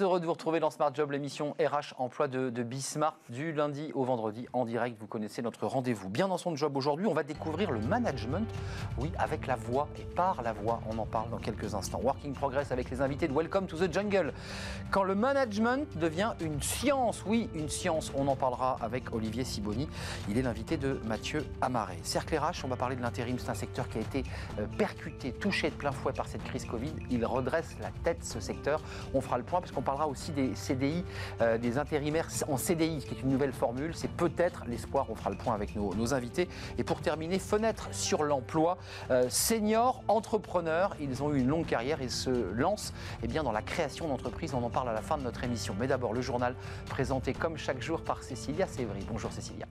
Heureux de vous retrouver dans Smart Job, l'émission RH Emploi de, de Bismart, du lundi au vendredi en direct. Vous connaissez notre rendez-vous. Bien dans son job aujourd'hui, on va découvrir le management, oui, avec la voix et par la voix. On en parle dans quelques instants. Working Progress avec les invités de Welcome to the Jungle. Quand le management devient une science, oui, une science, on en parlera avec Olivier Siboni. Il est l'invité de Mathieu Amaré. Cercle RH, on va parler de l'intérim. C'est un secteur qui a été euh, percuté, touché de plein fouet par cette crise Covid. Il redresse la tête, ce secteur. On fera le point parce qu'on parlera aussi des CDI, euh, des intérimaires en CDI, qui est une nouvelle formule. C'est peut-être l'espoir. On fera le point avec nos, invités. Et pour terminer, fenêtre sur l'emploi. Euh, seniors, entrepreneurs, ils ont eu une longue carrière et se lancent eh bien, dans la création d'entreprises. On en parle à la fin de notre émission. Mais d'abord, le journal présenté comme chaque jour par Cécilia Sévry. Bonjour Cécilia.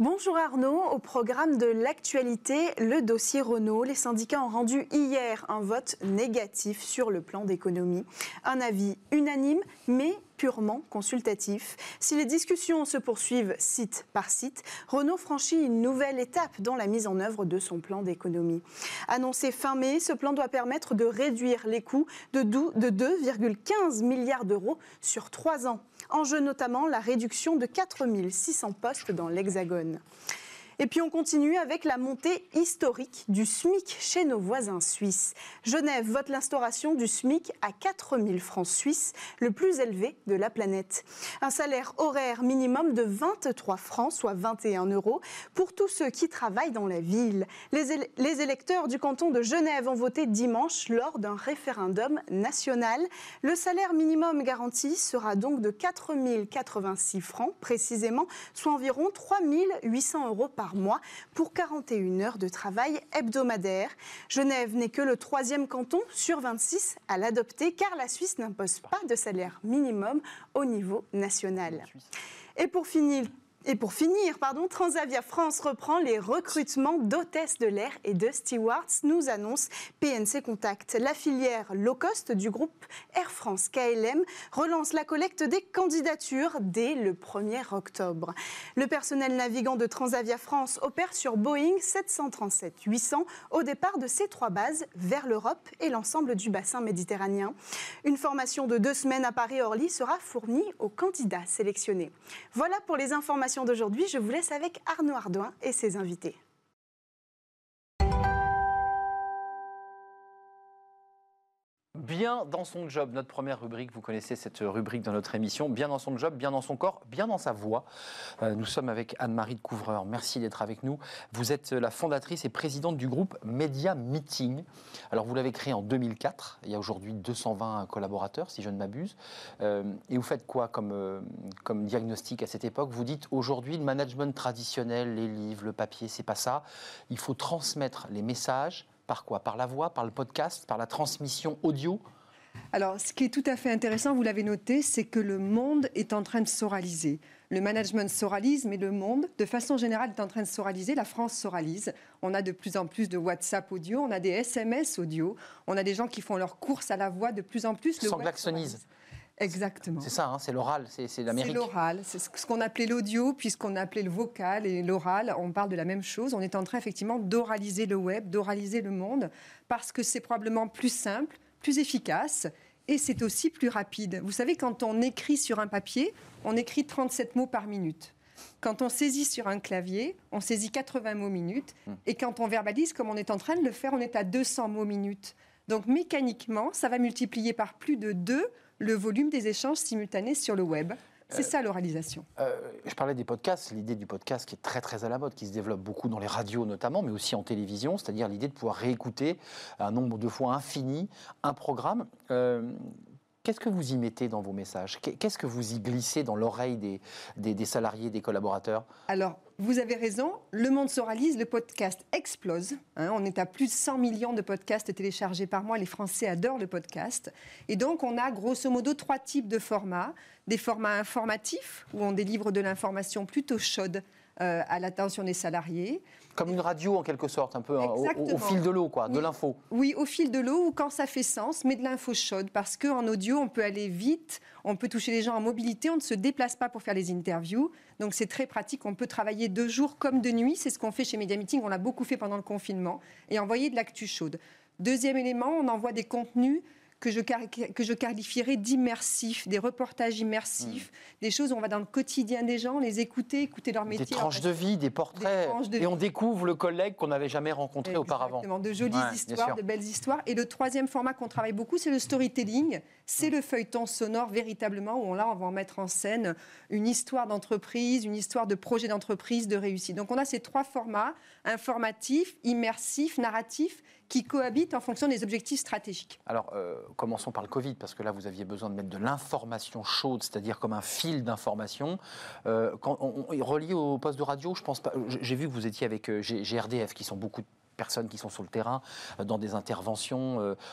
Bonjour Arnaud, au programme de l'actualité, le dossier Renault. Les syndicats ont rendu hier un vote négatif sur le plan d'économie. Un avis unanime, mais purement consultatif. Si les discussions se poursuivent site par site, Renault franchit une nouvelle étape dans la mise en œuvre de son plan d'économie. Annoncé fin mai, ce plan doit permettre de réduire les coûts de 2,15 milliards d'euros sur trois ans. En jeu notamment la réduction de 4600 postes dans l'Hexagone. Et puis on continue avec la montée historique du SMIC chez nos voisins suisses. Genève vote l'instauration du SMIC à 4 000 francs suisses, le plus élevé de la planète. Un salaire horaire minimum de 23 francs, soit 21 euros, pour tous ceux qui travaillent dans la ville. Les, électeurs du canton de Genève ont voté dimanche lors d'un référendum national. Le salaire minimum garanti sera donc de 4 086 francs précisément, soit environ 3 800 euros par mois pour 41 heures de travail hebdomadaire. Genève n'est que le troisième canton sur 26 à l'adopter car la Suisse n'impose pas de salaire minimum au niveau national. Et pour finir, et pour finir, pardon, Transavia France reprend les recrutements d'hôtesses de l'air et de stewards, nous annonce PNC Contact. La filière low cost du groupe Air France KLM relance la collecte des candidatures dès le 1er octobre. Le personnel navigant de Transavia France opère sur Boeing 737-800 au départ de ces trois bases vers l'Europe et l'ensemble du bassin méditerranéen. Une formation de deux semaines à Paris-Orly sera fournie aux candidats sélectionnés. Voilà pour les informations d'aujourd'hui. Je vous laisse avec Arnaud Ardouin et ses invités. Bien dans son job, notre première rubrique, vous connaissez cette rubrique dans notre émission, bien dans son job, bien dans son corps, bien dans sa voix. Euh, nous sommes avec Anne-Marie de Couvreur, merci d'être avec nous. Vous êtes la fondatrice et présidente du groupe Media Meeting. Alors vous l'avez créé en 2004, il y a aujourd'hui 220 collaborateurs si je ne m'abuse. Euh, et vous faites quoi comme, euh, comme diagnostic à cette époque? Vous dites aujourd'hui le management traditionnel, les livres, le papier, c'est pas ça. Il faut transmettre les messages par quoi? Par la voix, par le podcast, par la transmission audio? Alors, ce qui est tout à fait intéressant, vous l'avez noté, c'est que le monde est en train de s'oraliser. Le management s'oralise, mais le monde, de façon générale, est en train de s'oraliser. La France s'oralise. On a de plus en plus de WhatsApp audio, on a des SMS audio, on a des gens qui font leurs courses à la voix de plus en plus. Le S'anglaxonise. Exactement. C'est ça, hein, c'est l'oral, c'est l'Amérique. C'est l'oral, c'est ce qu'on appelait l'audio, puisqu'on appelait le vocal et l'oral, on parle de la même chose. On est en train effectivement d'oraliser le web, d'oraliser le monde, parce que c'est probablement plus simple, plus efficace, et c'est aussi plus rapide. Vous savez, quand on écrit sur un papier, on écrit 37 mots par minute. Quand on saisit sur un clavier, on saisit 80 mots minute. Hmm. Et quand on verbalise, comme on est en train de le faire, on est à 200 mots minute. Donc mécaniquement, ça va multiplier par plus de 2 le volume des échanges simultanés sur le web. C'est ça l'oralisation. Euh, je parlais des podcasts, l'idée du podcast qui est très très à la mode, qui se développe beaucoup dans les radios notamment, mais aussi en télévision, c'est-à-dire l'idée de pouvoir réécouter un nombre de fois infini un programme. Euh, Qu'est-ce que vous y mettez dans vos messages? Qu'est-ce que vous y glissez dans l'oreille des, des, salariés, des collaborateurs? Alors, vous avez raison, le monde s'oralise, le podcast explose. Hein. on est à plus de 100 millions de podcasts téléchargés par mois. Les Français adorent le podcast. Et donc, on a grosso modo trois types de formats. Des formats informatifs, où on délivre de l'information plutôt chaude euh, à l'attention des salariés. Comme une radio en quelque sorte, un peu hein, au, fil de l'eau, quoi, de l'info. Oui, au fil de l'eau ou quand ça fait sens, mais de l'info chaude, parce qu'en audio, on peut aller vite, on peut toucher les gens en mobilité, on ne se déplace pas pour faire les interviews, donc c'est très pratique. On peut travailler de jour comme de nuit, c'est ce qu'on fait chez Media Meeting, on l'a beaucoup fait pendant le confinement, et envoyer de l'actu chaude. Deuxième élément, on envoie des contenus que je, que je qualifierais d'immersifs, des reportages immersifs, hmm. des choses où on va dans le quotidien des gens, les écouter, écouter leur métier. Des tranches de vie, des portraits. et on découvre le collègue qu'on n'avait jamais rencontré auparavant. De jolies histoires, de belles histoires. Et le troisième format qu'on travaille beaucoup, c'est le storytelling. C'est hmm. le feuilleton sonore véritablement, où là, on va en mettre en scène une histoire d'entreprise, une histoire de projet d'entreprise, de réussite. Donc on a ces trois formats, informatif, immersif, narratif qui cohabitent en fonction des objectifs stratégiques. Alors, euh, commençons par le Covid, parce que là, vous aviez besoin de mettre de l'information chaude, c'est-à-dire comme un fil d'information. Euh, relié au poste de radio, je pense pas. J'ai vu que vous étiez avec euh, GRDF, qui sont beaucoup personnes qui sont sur le terrain, euh, dans des interventions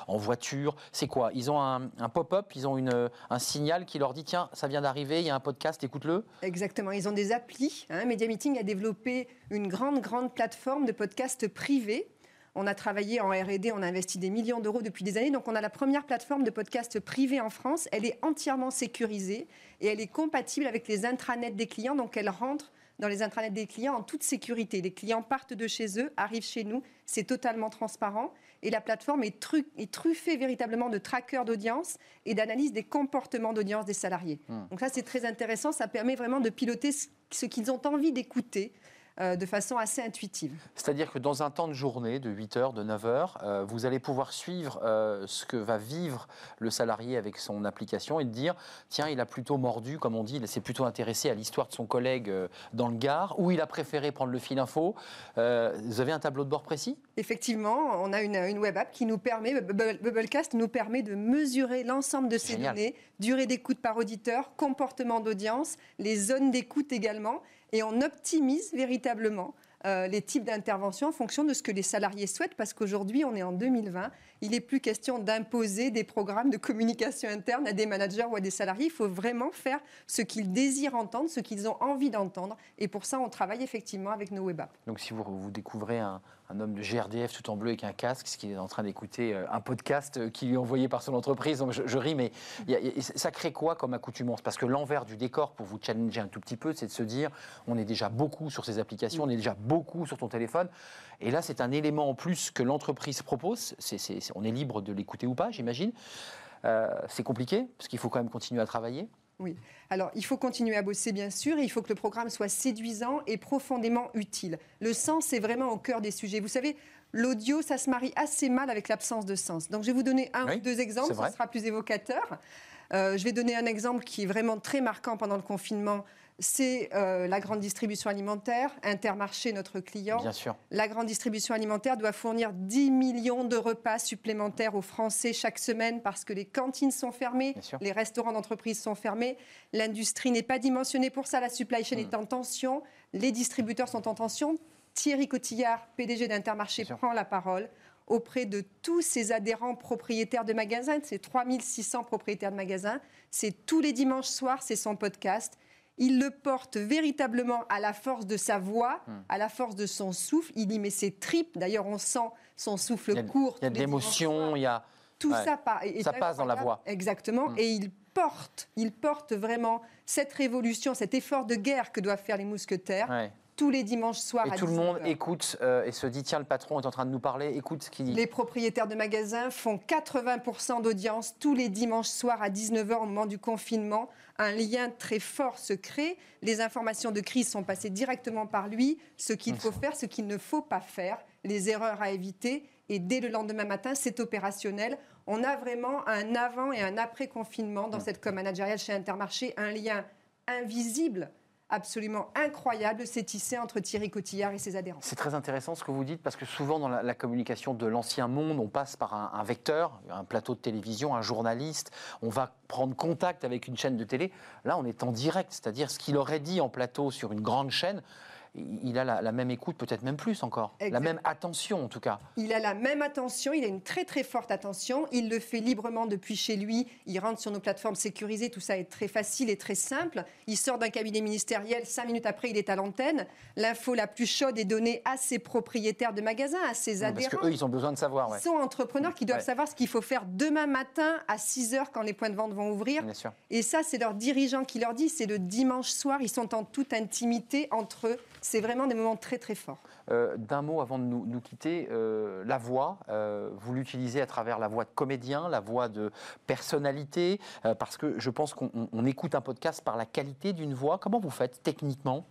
en voiture. C'est quoi? Ils ont un, pop-up, ils ont une, un signal qui leur dit tiens, ça vient d'arriver, il y a un podcast, écoute-le. Exactement. Ils ont des applis. Hein. Media Meeting a développé une grande, grande plateforme de podcasts privés on a travaillé en RD, on a investi des millions d'euros depuis des années. Donc on a la première plateforme de podcast privé en France. Elle est entièrement sécurisée et elle est compatible avec les intranets des clients. Donc elle rentre dans les intranets des clients en toute sécurité. Les clients partent de chez eux, arrivent chez nous, c'est totalement transparent. Et la plateforme est, truffée véritablement de trackers d'audience et d'analyse des comportements d'audience des salariés. Hmm. Donc ça, c'est très intéressant. Ça permet vraiment de piloter ce qu'ils ont envie d'écouter euh, de façon assez intuitive. C'est-à-dire que dans un temps de journée de 8 heures, de 9 heures, euh, vous allez pouvoir suivre euh, ce que va vivre le salarié avec son application et dire tiens, il a plutôt mordu, comme on dit, il s'est plutôt intéressé à l'histoire de son collègue dans le Gard, ou il a préféré prendre le fil info. vous avez un tableau de bord précis? Effectivement, on a une, web app qui nous permet, Bubblecast nous permet de mesurer l'ensemble de ces données, durée d'écoute par auditeur, comportement d'audience, les zones d'écoute également et on optimise véritablement euh, les types d'interventions en fonction de ce que les salariés souhaitent, parce qu'aujourd'hui, on est en 2020, il n'est plus question d'imposer des programmes de communication interne à des managers ou à des salariés. Il faut vraiment faire ce qu'ils désirent entendre, ce qu'ils ont envie d'entendre. Et pour ça, on travaille effectivement avec nos web apps. Donc si vous, vous découvrez un, homme de GRDF tout en bleu avec un casque, ce qui est en train d'écouter euh, un podcast euh, qui lui est envoyé par son entreprise. Je, ris, mais ça crée quoi comme accoutumance? Parce que l'envers du décor, pour vous challenger un tout petit peu, c'est de se dire on est déjà beaucoup sur ces applications, on est déjà beaucoup sur ton téléphone. Et là, c'est un élément en plus que l'entreprise propose. on est libre de l'écouter ou pas, j'imagine. Euh, c'est compliqué, parce qu'il faut quand même continuer à travailler. Oui. Alors, il faut continuer à bosser, bien sûr, et il faut que le programme soit séduisant et profondément utile. Le sens est vraiment au cœur des sujets. Vous savez, l'audio, ça se marie assez mal avec l'absence de sens. Donc, je vais vous donner un ou deux exemples, ce sera plus évocateur. Euh, je vais donner un exemple qui est vraiment très marquant pendant le confinement c'est euh, la grande distribution alimentaire, Intermarché, notre client. Bien sûr. La grande distribution alimentaire doit fournir 10 millions de repas supplémentaires aux Français chaque semaine parce que les cantines sont fermées, les restaurants d'entreprise sont fermés, l'industrie n'est pas dimensionnée pour ça, la supply chain est hmm. en tension, les distributeurs sont en tension. Thierry Cotillard, PDG d'Intermarché, prend la parole auprès de tous ses adhérents propriétaires de magasins, ces 3600 propriétaires de magasins. C'est tous les dimanches soirs, c'est son podcast il le porte véritablement à la force de sa voix, hmm. à la force de son souffle. Il y met ses tripes. D'ailleurs, on sent son souffle court. Il y a de l'émotion, il y a. Tout ça, ça passe dans la voix. Exactement. Hmm. Et il porte, il porte vraiment cette révolution, cet effort de guerre que doivent faire les mousquetaires tous les dimanches soirs. Et tout le monde écoute euh, et se dit tiens, le patron est en train de nous parler, écoute ce qu'il dit. Les propriétaires de magasins font 80% d'audience tous les dimanches soirs à 19h au moment du confinement. Un lien très fort se crée. Les informations de crise sont passées directement par lui. Ce qu'il faut faire, ce qu'il ne faut pas faire, les erreurs à éviter. Et dès le lendemain matin, c'est opérationnel. On a vraiment un avant et un après confinement dans cette com managériale chez Intermarché, un lien invisible absolument incroyable s'est tissé entre Thierry Cotillard et ses adhérents. C'est très intéressant ce que vous dites parce que souvent dans la, communication de l'ancien monde, on passe par un, vecteur, un plateau de télévision, un journaliste, on va prendre contact avec une chaîne de télé. Là, on est en direct, c'est-à-dire ce qu'il aurait dit en plateau sur une grande chaîne, il a la, même écoute, peut-être même plus encore. La même attention, en tout cas. Il a la même attention, il a une très très forte attention. Il le fait librement depuis chez lui. Il rentre sur nos plateformes sécurisées. Tout ça est très facile et très simple. Il sort d'un cabinet ministériel. Cinq minutes après, il est à l'antenne. L'info la plus chaude est donnée à ses propriétaires de magasins, à ses adhérents. Parce qu'eux, ils ont besoin de savoir. Ils sont entrepreneurs qui doivent savoir ce qu'il faut faire demain matin à 6 heures quand les points de vente vont ouvrir. Et ça, c'est leur dirigeant qui leur dit. C'est le dimanche soir. Ils sont en toute intimité entre eux c'est vraiment des moments très très forts. Euh, d'un mot avant de nous, quitter, euh, la voix, euh, vous l'utilisez à travers la voix de comédien, la voix de personnalité, parce que je pense qu'on écoute un podcast par la qualité d'une voix. Comment vous faites techniquement?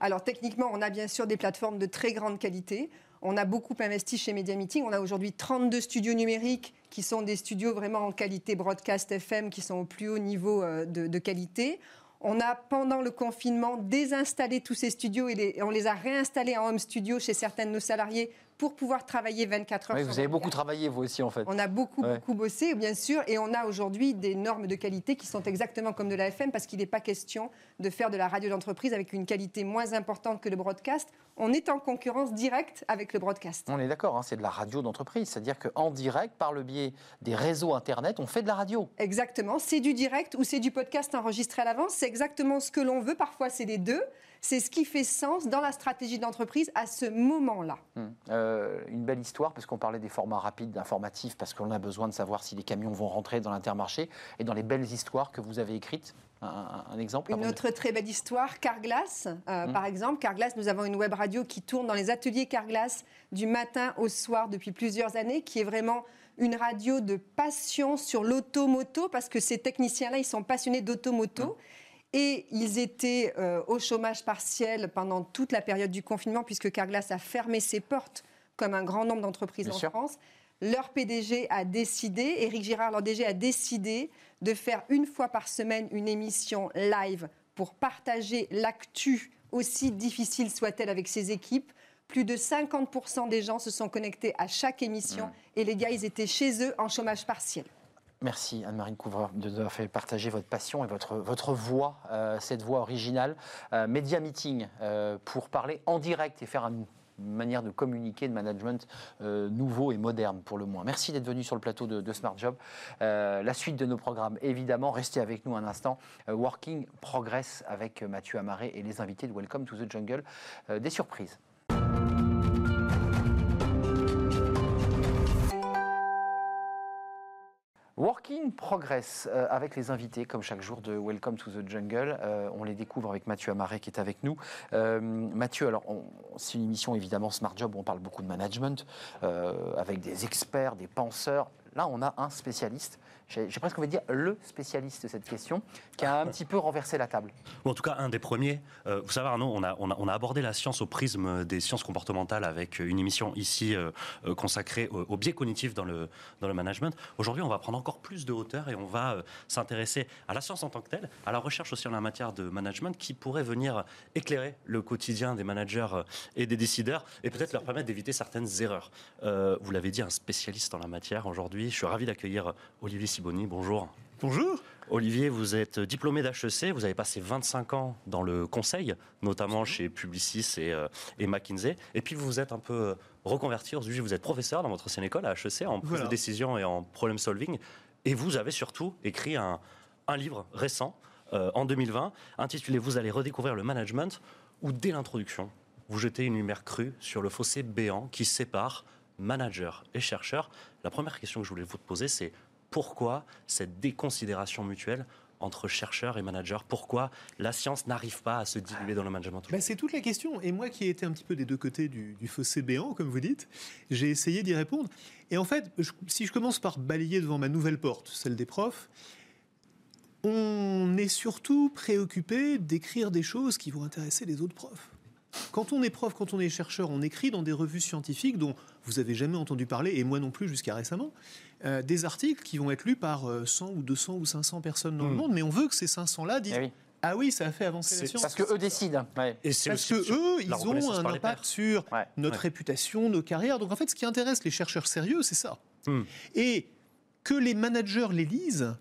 Alors techniquement, on a bien sûr des plateformes de très grande qualité. On a beaucoup investi chez Media Meeting. On a aujourd'hui 32 studios numériques qui sont des studios vraiment en qualité broadcast FM, qui sont au plus haut niveau de qualité. On a, pendant le confinement, désinstallé tous ces studios et, on les a réinstallés en home studio chez certains de nos salariés pour pouvoir travailler 24 heures. Oui, vous avez beaucoup travaillé, vous aussi, en fait. On a beaucoup, beaucoup bossé, bien sûr, et on a aujourd'hui des normes de qualité qui sont exactement comme de la FM, parce qu'il n'est pas question de faire de la radio d'entreprise avec une qualité moins importante que le broadcast. On est en concurrence directe avec le broadcast. On est d'accord, hein, c'est de la radio d'entreprise, c'est-à-dire qu'en direct, par le biais des réseaux Internet, on fait de la radio. Exactement, c'est du direct ou c'est du podcast enregistré à l'avance, c'est exactement ce que l'on veut, parfois c'est les deux. C'est ce qui fait sens dans la stratégie d'entreprise à ce moment-là. Hum. Euh, une belle histoire, parce qu'on parlait des formats rapides, informatifs, parce qu'on a besoin de savoir si les camions vont rentrer dans l'intermarché, et dans les belles histoires que vous avez écrites. Un, exemple Une autre très belle histoire, Carglass, euh, hum. par exemple. Carglass, nous avons une web radio qui tourne dans les ateliers Carglass du matin au soir depuis plusieurs années, qui est vraiment une radio de passion sur l'automoto, parce que ces techniciens-là, ils sont passionnés d'automoto. Hum. Et ils étaient euh, au chômage partiel pendant toute la période du confinement, puisque Carglass a fermé ses portes, comme un grand nombre d'entreprises en France. Leur PDG a décidé, Éric Girard, leur DG, a décidé de faire une fois par semaine une émission live pour partager l'actu, aussi difficile soit-elle, avec ses équipes. Plus de 50% des gens se sont connectés à chaque émission mmh. et les gars, ils étaient chez eux en chômage partiel. Merci Anne-Marie Couvreur de nous fait partager votre passion et votre, votre voix, euh, cette voix originale. Euh, Media Meeting euh, pour parler en direct et faire une manière de communiquer, de management nouveau et moderne pour le moins. Merci d'être venu sur le plateau de, Smart Job. la suite de nos programmes, évidemment, restez avec nous un instant. Working Progress avec Mathieu Amaré et les invités de Welcome to the Jungle. des surprises. Working Progress euh, avec les invités, comme chaque jour de Welcome to the Jungle. Euh, on les découvre avec Mathieu Amaret qui est avec nous. Euh, Mathieu, alors c'est une émission évidemment Smart Job où on parle beaucoup de management, avec des experts, des penseurs. Là, on a un spécialiste j'ai presque envie de dire le spécialiste de cette question, qui a un petit peu renversé la table. en tout cas, un des premiers. Euh, vous savez, Arnaud, on a, abordé la science au prisme des sciences comportementales avec une émission ici euh, euh, consacrée au, biais cognitif dans le management. Aujourd'hui, on va prendre encore plus de hauteur et on va s'intéresser à la science en tant que telle, à la recherche aussi en la matière de management qui pourrait venir éclairer le quotidien des managers et des décideurs et peut-être leur permettre d'éviter certaines erreurs. vous l'avez dit, un spécialiste en la matière aujourd'hui. Je suis ravi d'accueillir Olivier bonjour. Bonjour. Olivier, vous êtes diplômé d'HEC, vous avez passé 25 ans dans le conseil, notamment chez Publicis et, euh, et McKinsey, et puis vous vous êtes un peu euh, reconverti, aujourd'hui vous êtes professeur dans votre ancienne école à HEC en prise de décision et en problem solving, et vous avez surtout écrit un, livre récent, euh, en 2020, intitulé Vous allez redécouvrir le management, où dès l'introduction, vous jetez une lumière crue sur le fossé béant qui sépare managers et chercheurs. La première question que je voulais vous poser, c'est pourquoi cette déconsidération mutuelle entre chercheurs et managers Pourquoi la science n'arrive pas à se diluer dans le management? Ben, C'est toute la question. Et moi qui ai été un petit peu des deux côtés du, fossé béant, comme vous dites, j'ai essayé d'y répondre. Et en fait, si je commence par balayer devant ma nouvelle porte, celle des profs, on est surtout préoccupé d'écrire des choses qui vont intéresser les autres profs. Quand on est prof, quand on est chercheur, on écrit dans des revues scientifiques dont vous avez jamais entendu parler, et moi non plus jusqu'à récemment, euh, des articles qui vont être lus par 100 euh, ou 200 ou 500 personnes dans le hmm. monde, mais on veut que ces 500-là disent eh Ah oui, ça a fait avancer la science. Parce que eux décident. Et parce que eux, ils ont un impact sur notre réputation, nos carrières. Donc en fait, ce qui intéresse les chercheurs sérieux, c'est ça. Hmm. Et que les managers les lisent,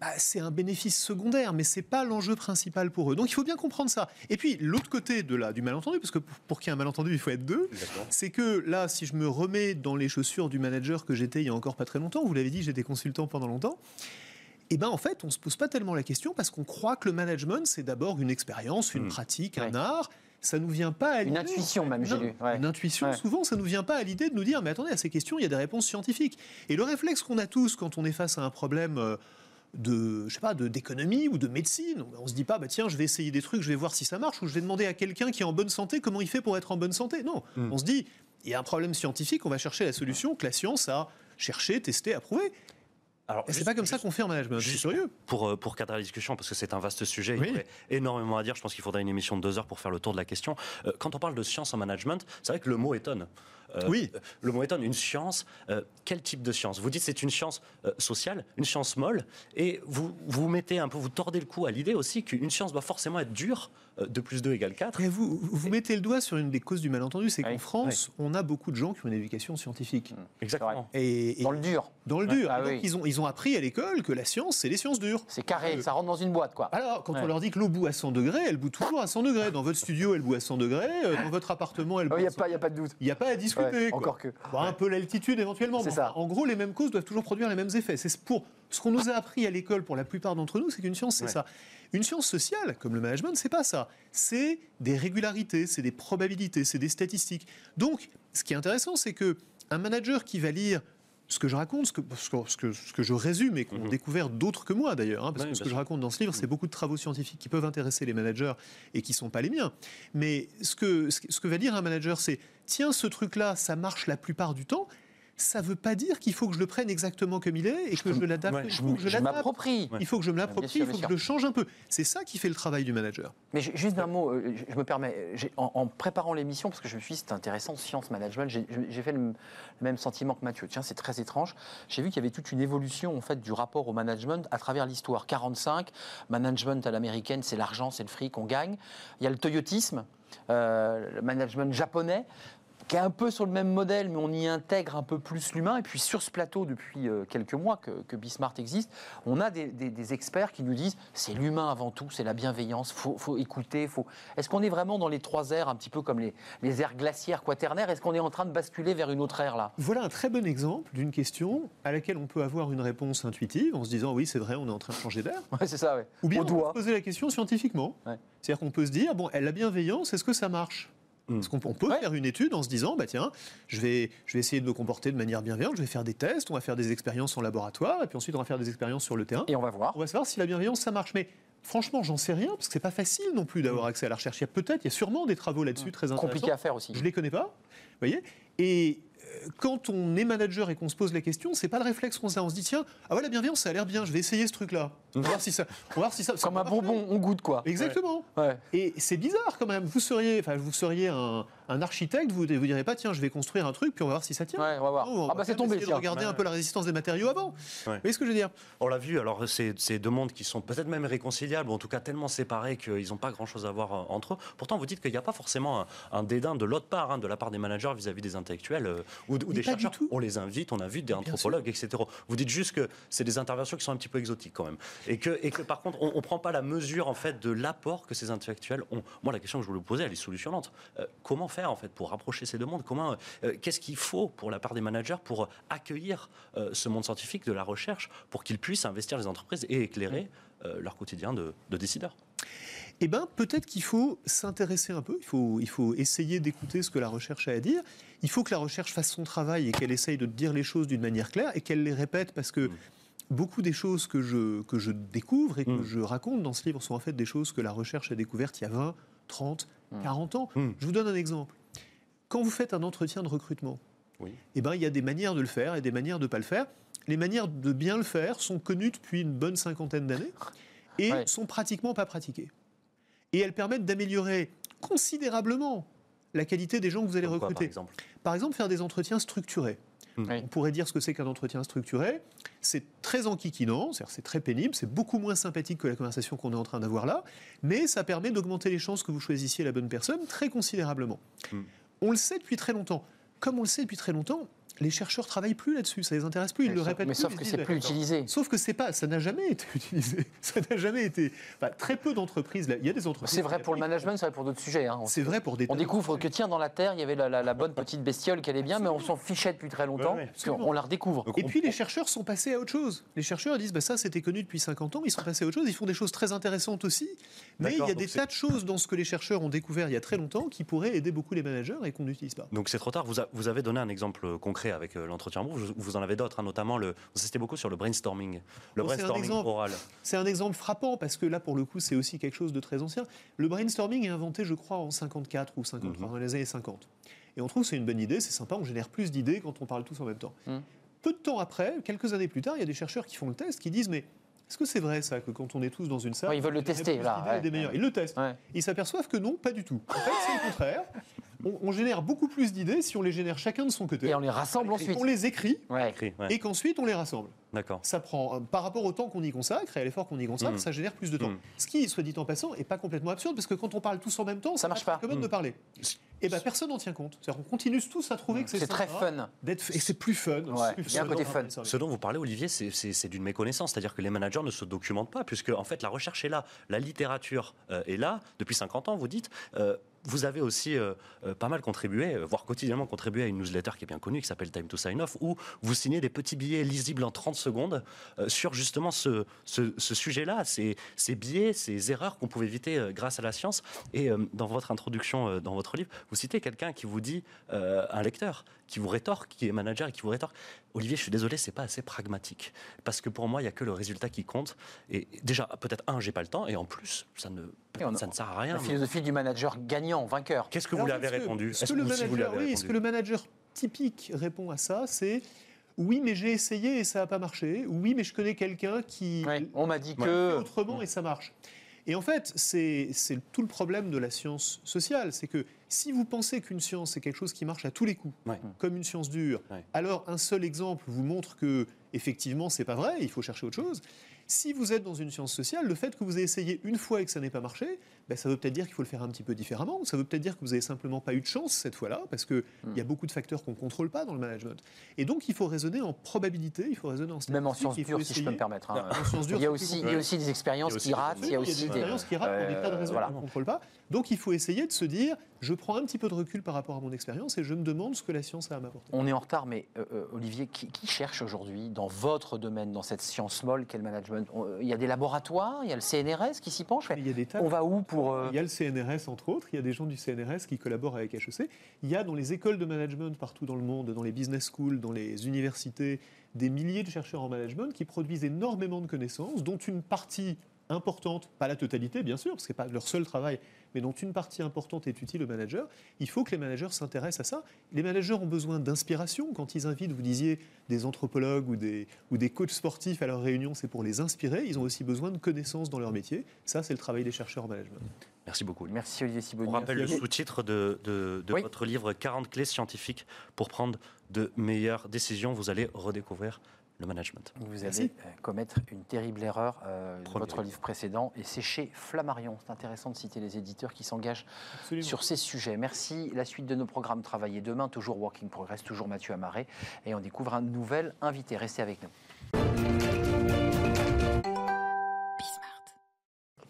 bah, c'est un bénéfice secondaire, mais c'est pas l'enjeu principal pour eux. Donc il faut bien comprendre ça. Et puis l'autre côté de la, du malentendu, parce que pour, qu'il y ait un malentendu, il faut être deux, c'est que là, si je me remets dans les chaussures du manager que j'étais il y a encore pas très longtemps, vous l'avez dit, j'étais consultant pendant longtemps. Et eh ben en fait, on se pose pas tellement la question parce qu'on croit que le management c'est d'abord une expérience, une hmm. pratique, un art ça nous vient pas à Une intuition même, j'ai lu. Une intuition, souvent, ça nous vient pas à l'idée de nous dire, mais attendez, à ces questions, il y a des réponses scientifiques. Et le réflexe qu'on a tous quand on est face à un problème, euh, de, je sais pas, d'économie ou de médecine. On se dit pas, bah tiens, je vais essayer des trucs, je vais voir si ça marche, ou je vais demander à quelqu'un qui est en bonne santé comment il fait pour être en bonne santé. Non, hmm. on se dit, il y a un problème scientifique, on va chercher la solution que la science a cherché, testé, approuvé. Alors, c'est pas comme ça qu'on fait en management. Je suis curieux. Pour, euh, pour cadrer la discussion, parce que c'est un vaste sujet, il y aurait énormément à dire. Je pense qu'il faudrait une émission de deux heures pour faire le tour de la question. Euh, quand on parle de science en management, c'est vrai que le mot étonne. Euh, oui. Le mot étonne. Une science, quel type de science? Vous dites c'est une science sociale, une science molle, et vous vous mettez un peu, vous tordez le cou à l'idée aussi qu'une science doit forcément être dure 2 plus 2 égale 4. Et vous, vous mettez le doigt sur une des causes du malentendu, c'est qu'en France, on a beaucoup de gens qui ont une éducation scientifique. Mmh. Exactement. Et, dans le dur. Dans le dur. Ah donc, ils, ont, ils ont appris à l'école que la science, c'est les sciences dures. C'est carré, euh, ça rentre dans une boîte, quoi. Alors, quand on leur dit que l'eau bout à 100 degrés, elle bout toujours à 100 degrés. Dans votre studio, elle bout à 100 degrés. Euh, dans votre appartement, elle bout Il n'y a, a, pas de doute. Il n'y a pas à discuter. Encore que. un peu l'altitude, éventuellement. C'est ça. En gros, les mêmes causes doivent toujours produire les mêmes effets. C'est pour ce qu'on nous a appris à l'école pour la plupart d'entre nous, c'est qu'une science, c'est ça. Une science sociale, comme le management, c'est pas ça. C'est des régularités, c'est des probabilités, c'est des statistiques. Donc, ce qui est intéressant, c'est que un manager qui va lire ce que je raconte, ce que, ce que, ce que je résume et qu'ont mhm. découvert d'autres que moi d'ailleurs, hein, parce que ce que je raconte dans ce livre, c'est mhm. beaucoup de travaux scientifiques qui peuvent intéresser les managers et qui ne sont pas les miens. Mais ce que, ce que va dire un manager, c'est tiens, ce truc-là, ça marche la plupart du temps, ça ne veut pas dire qu'il faut que je le prenne exactement comme il est et que je l'adapte. il faut que je, m'approprie. Il faut que je me l'approprie, il faut que je le change un peu. C'est ça qui fait le travail du manager. Mais juste un mot, euh, je me permets, en, préparant l'émission, parce que je me suis dit c'est intéressant, science management, j'ai fait le, même sentiment que Mathieu. Tiens, c'est très étrange. J'ai vu qu'il y avait toute une évolution en fait du rapport au management à travers l'histoire. 45, management à l'américaine, c'est l'argent, c'est le fric, on gagne. Il y a le toyotisme. Euh, le management japonais qui est un peu sur le même modèle, mais on y intègre un peu plus l'humain. Et puis sur ce plateau, depuis euh, quelques mois que, que Bismart existe, on a des, experts qui nous disent c'est l'humain avant tout, c'est la bienveillance, faut, faut écouter. Faut... Est-ce qu'on est vraiment dans les trois airs, un petit peu comme les, les aires glaciaires quaternaires? Est-ce qu'on est en train de basculer vers une autre ère là? Voilà un très bon exemple d'une question à laquelle on peut avoir une réponse intuitive en se disant oui, c'est vrai, on est en train de changer d'air. Ouais, c'est ça, ouais. Ou bien on, peut poser la question scientifiquement. C'est-à-dire qu'on peut se dire bon, la bienveillance, est-ce que ça marche? Parce qu'on peut faire une étude en se disant, bah tiens, je vais, je vais essayer de me comporter de manière bienveillante, je vais faire des tests, on va faire des expériences en laboratoire, et puis ensuite on va faire des expériences sur le terrain. Et on va voir. On va savoir si la bienveillance, ça marche. Mais franchement, j'en sais rien, parce que c'est pas facile non plus d'avoir mm. accès à la recherche. Il y a peut-être, il y a sûrement des travaux là-dessus mm. très intéressants. Compliqué à faire aussi. Je les connais pas, vous voyez. Et quand on est manager et qu'on se pose la question, c'est pas le réflexe qu'on a. On se dit tiens, ah ouais la bienveillance, ça a l'air bien, je vais essayer ce truc-là. On va voir si ça, on voir si ça. Comme un bonbon, on goûte quoi. Exactement. Et c'est bizarre quand même. Vous seriez, enfin vous seriez un, un architecte, vous ne vous direz pas tiens, je vais construire un truc puis on va voir si ça tient. on va voir. ah bah c'est tombé. De regarder un peu la résistance des matériaux avant. Vous voyez ce que je veux dire? On l'a vu. Alors c'est deux mondes qui sont peut-être même réconciliables, ou en tout cas tellement séparés qu'ils n'ont pas grand-chose à voir euh, entre eux. Pourtant, vous dites qu'il n'y a pas forcément un, dédain de l'autre part, hein, de la part des managers vis-à-vis des intellectuels euh, ou, des chercheurs on les invite, on invite des anthropologues, etc. Vous dites juste que c'est des interventions qui sont un petit peu exotiques quand même. Et que, et que par contre, on ne prend pas la mesure en fait de l'apport que ces intellectuels ont. Moi, la question que je voulais vous poser, elle est solutionnante. Euh, comment faire en fait pour rapprocher ces deux mondes? Comment, euh, Qu'est-ce qu'il faut pour la part des managers pour accueillir euh, ce monde scientifique de la recherche pour qu'ils puissent investir les entreprises et éclairer leur quotidien de, de décideurs? Eh bien, peut-être qu'il faut s'intéresser un peu, il faut, il faut essayer d'écouter ce que la recherche a à dire. Il faut que la recherche fasse son travail et qu'elle essaye de dire les choses d'une manière claire et qu'elle les répète parce que mm. beaucoup des choses que je, que je découvre et que mm. je raconte dans ce livre sont en fait des choses que la recherche a découvertes il y a 20, 30, 40 ans. Mm. Je vous donne un exemple. Quand vous faites un entretien de recrutement, eh ben, il y a des manières de le faire et des manières de ne pas le faire. Les manières de bien le faire sont connues depuis une bonne cinquantaine d'années et sont pratiquement pas pratiquées et elles permettent d'améliorer considérablement la qualité des gens que vous allez recruter. Par exemple, par exemple, faire des entretiens structurés. Hmm. On pourrait dire ce que c'est qu'un entretien structuré. C'est très enquiquinant, c'est très pénible, c'est beaucoup moins sympathique que la conversation qu'on est en train d'avoir là, mais ça permet d'augmenter les chances que vous choisissiez la bonne personne très considérablement. Hmm. On le sait depuis très longtemps. Comme on le sait depuis très longtemps, les chercheurs travaillent plus là-dessus, ça les intéresse plus, ils le répètent mais plus. Sauf que c'est plus utilisé. Sauf que c'est pas, ça n'a jamais été utilisé. Ça n'a jamais été. très peu d'entreprises. Il y a des entreprises. C'est vrai pour le management, c'est vrai pour d'autres sujets. Hein. C'est vrai pour des. On découvre que tiens dans la terre il y avait la, bonne petite bestiole qui allait bien, mais on s'en fichait depuis très longtemps. on la redécouvre. Et puis les chercheurs sont passés à autre chose. Les chercheurs disent bah ça c'était connu depuis 50 ans, ils sont passés à autre chose. Ils font des choses très intéressantes aussi. Mais il y a des tas de choses dans ce que les chercheurs ont découvert il y a très longtemps qui pourraient aider beaucoup les managers et qu'on n'utilise pas. Donc c'est trop tard. Vous, avez donné un exemple concret concret avec l'entretien. Vous, vous en avez d'autres, hein, notamment le, vous insistez beaucoup sur le brainstorming, le brainstorming oral. C'est un exemple frappant parce que là, pour le coup, c'est aussi quelque chose de très ancien. Le brainstorming est inventé, je crois, en 54 ou 53, mhm. dans les années 50. Et on trouve que c'est une bonne idée, c'est sympa, on génère plus d'idées quand on parle tous en même temps. Mhm. Peu de temps après, quelques années plus tard, il y a des chercheurs qui font le test, qui disent mais est-ce que c'est vrai ça que quand on est tous dans une salle, ils veulent le tester là, Ils le testent. Ils s'aperçoivent que non, pas du tout. En fait, c'est le contraire. On, génère beaucoup plus d'idées si on les génère chacun de son côté. Et on les rassemble ensuite. On les écrit. Et qu'ensuite on les rassemble. D'accord. Ça prend, euh, par rapport au temps qu'on y consacre et à l'effort qu'on y consacre, mm. ça génère plus de temps. Mm. Ce qui, soit dit en passant, n'est pas complètement absurde, parce que quand on parle tous en même temps, ça marche pas. commode de mm. parler. Et eh ben personne n'en tient compte. C'est-à-dire qu'on continue tous à trouver que c'est très fun. Et c'est plus fun. Il y a un côté fun. Ce dont vous parlez, Olivier, c'est d'une méconnaissance. C'est-à-dire que les managers ne se documentent pas, puisque en fait la recherche est là, la littérature euh, est là depuis 50 ans. Vous dites. Euh, vous avez aussi euh, euh, pas mal contribué, euh, voire quotidiennement contribué à une newsletter qui est bien connue, qui s'appelle Time to Sign Off, où vous signez des petits billets lisibles en 30 secondes sur justement ce, sujet-là, ces, ces, billets, ces erreurs qu'on pouvait éviter grâce à la science. Et dans votre introduction, dans votre livre, vous citez quelqu'un qui vous dit, un lecteur, qui vous rétorque, qui est manager et qui vous rétorque, Olivier, je suis désolé, c'est pas assez pragmatique. Parce que pour moi, il n'y a que le résultat qui compte. Et déjà, peut-être, un, j'ai pas le temps, et en plus, ça ne, ça ne sert à rien. La philosophie du manager gagnant, vainqueur. Qu'est-ce que vous lui avez répondu? Est-ce que, le manager, oui, est-ce que le manager typique répond à ça? C'est oui, mais j'ai essayé et ça n'a pas marché. Oui, mais je connais quelqu'un qui. on m'a dit que. autrement et ça marche. Et en fait, c'est tout le problème de la science sociale. C'est que si vous pensez qu'une science, c'est quelque chose qui marche à tous les coups, comme une science dure, alors un seul exemple vous montre que, effectivement, c'est pas vrai, il faut chercher autre chose. Si vous êtes dans une science sociale, le fait que vous ayez essayé une fois et que ça n'ait pas marché, ben, ça veut peut-être dire qu'il faut le faire un petit peu différemment. Ça veut peut-être dire que vous n'avez simplement pas eu de chance cette fois-là, parce qu'il hmm. y a beaucoup de facteurs qu'on ne contrôle pas dans le management. Et donc, il faut raisonner en probabilité, il faut raisonner en Même en sciences dures, si je peux me permettre. Hein. il, y a aussi, il y a aussi des expériences qui ratent. Il y a aussi des expériences qui ratent pour des tas de raisons qu'on ne contrôle pas. Donc, il faut essayer de se dire, je prends un petit peu de recul par rapport à mon expérience et je me demande ce que la science a à m'apporter. On est en retard, mais euh, euh, Olivier, qui, cherche aujourd'hui dans votre domaine, dans cette science molle qu'est le management? Il y a des laboratoires, il y a le CNRS qui s'y penche. Il y a des On va où pour Il y a le CNRS entre autres. Il y a des gens du CNRS qui collaborent avec HEC. Il y a dans les écoles de management partout dans le monde, dans les business schools, dans les universités, des milliers de chercheurs en management qui produisent énormément de connaissances, dont une partie importante, pas la totalité bien sûr, parce que ce n'est pas leur seul travail, mais dont une partie importante est utile aux managers, il faut que les managers s'intéressent à ça. Les managers ont besoin d'inspiration. Quand ils invitent, vous disiez, des anthropologues ou des, ou des coachs sportifs à leur réunion, c'est pour les inspirer. Ils ont aussi besoin de connaissances dans leur métier. Ça, c'est le travail des chercheurs en management. Merci beaucoup. Merci Olivier Siboni. On rappelle le sous-titre de, de, votre livre 40 clés scientifiques pour prendre de meilleures décisions. Vous allez redécouvrir le management. Vous allez euh, commettre une terrible erreur euh, dans votre livre précédent, et c'est chez Flammarion. C'est intéressant de citer les éditeurs qui s'engagent sur ces sujets. Merci. La suite de nos programmes Travailler demain, toujours Working Progress, toujours Mathieu Amaré, et on découvre un nouvel invité. Restez avec nous.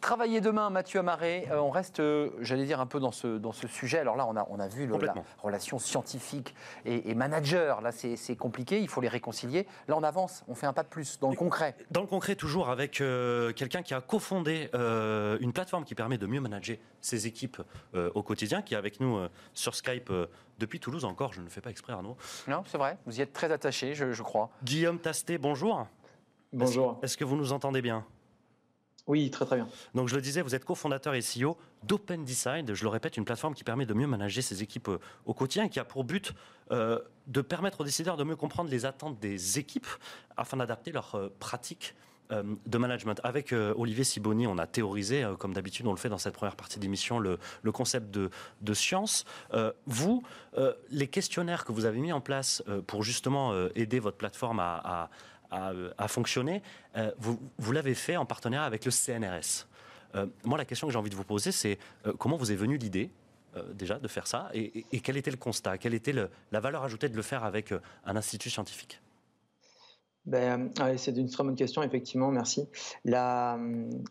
Travailler demain, Mathieu Amaré. Euh, on reste, euh, j'allais dire, un peu dans ce, dans ce sujet. Alors là, on a, on a vu la relation scientifique et, manager. Là, c'est compliqué, il faut les réconcilier. Là, on avance, on fait un pas de plus dans le concret. Dans le concret, toujours avec euh, quelqu'un qui a cofondé une plateforme qui permet de mieux manager ses équipes au quotidien, qui est avec nous sur Skype depuis Toulouse encore. Je ne fais pas exprès, Arnaud. Non, c'est vrai, vous y êtes très attaché, je, je crois. Guillaume Tasté, bonjour. Bonjour. Est-ce que vous nous entendez bien? Oui, très très bien. Donc je le disais, vous êtes cofondateur et CEO d'Open Decide, je le répète, une plateforme qui permet de mieux manager ses équipes euh, au quotidien et qui a pour but euh, de permettre aux décideurs de mieux comprendre les attentes des équipes afin d'adapter leurs euh, pratiques de management. Avec Olivier Siboni, on a théorisé, comme d'habitude on le fait dans cette première partie d'émission, le, concept de, science. vous, les questionnaires que vous avez mis en place pour justement aider votre plateforme à, fonctionner, euh, vous, l'avez fait en partenariat avec le CNRS. Euh, moi, la question que j'ai envie de vous poser, c'est euh, comment vous est venue l'idée déjà de faire ça et, quel était le constat? Quelle était la valeur ajoutée de le faire avec un institut scientifique? Ben, C'est une très bonne question, effectivement, merci. La,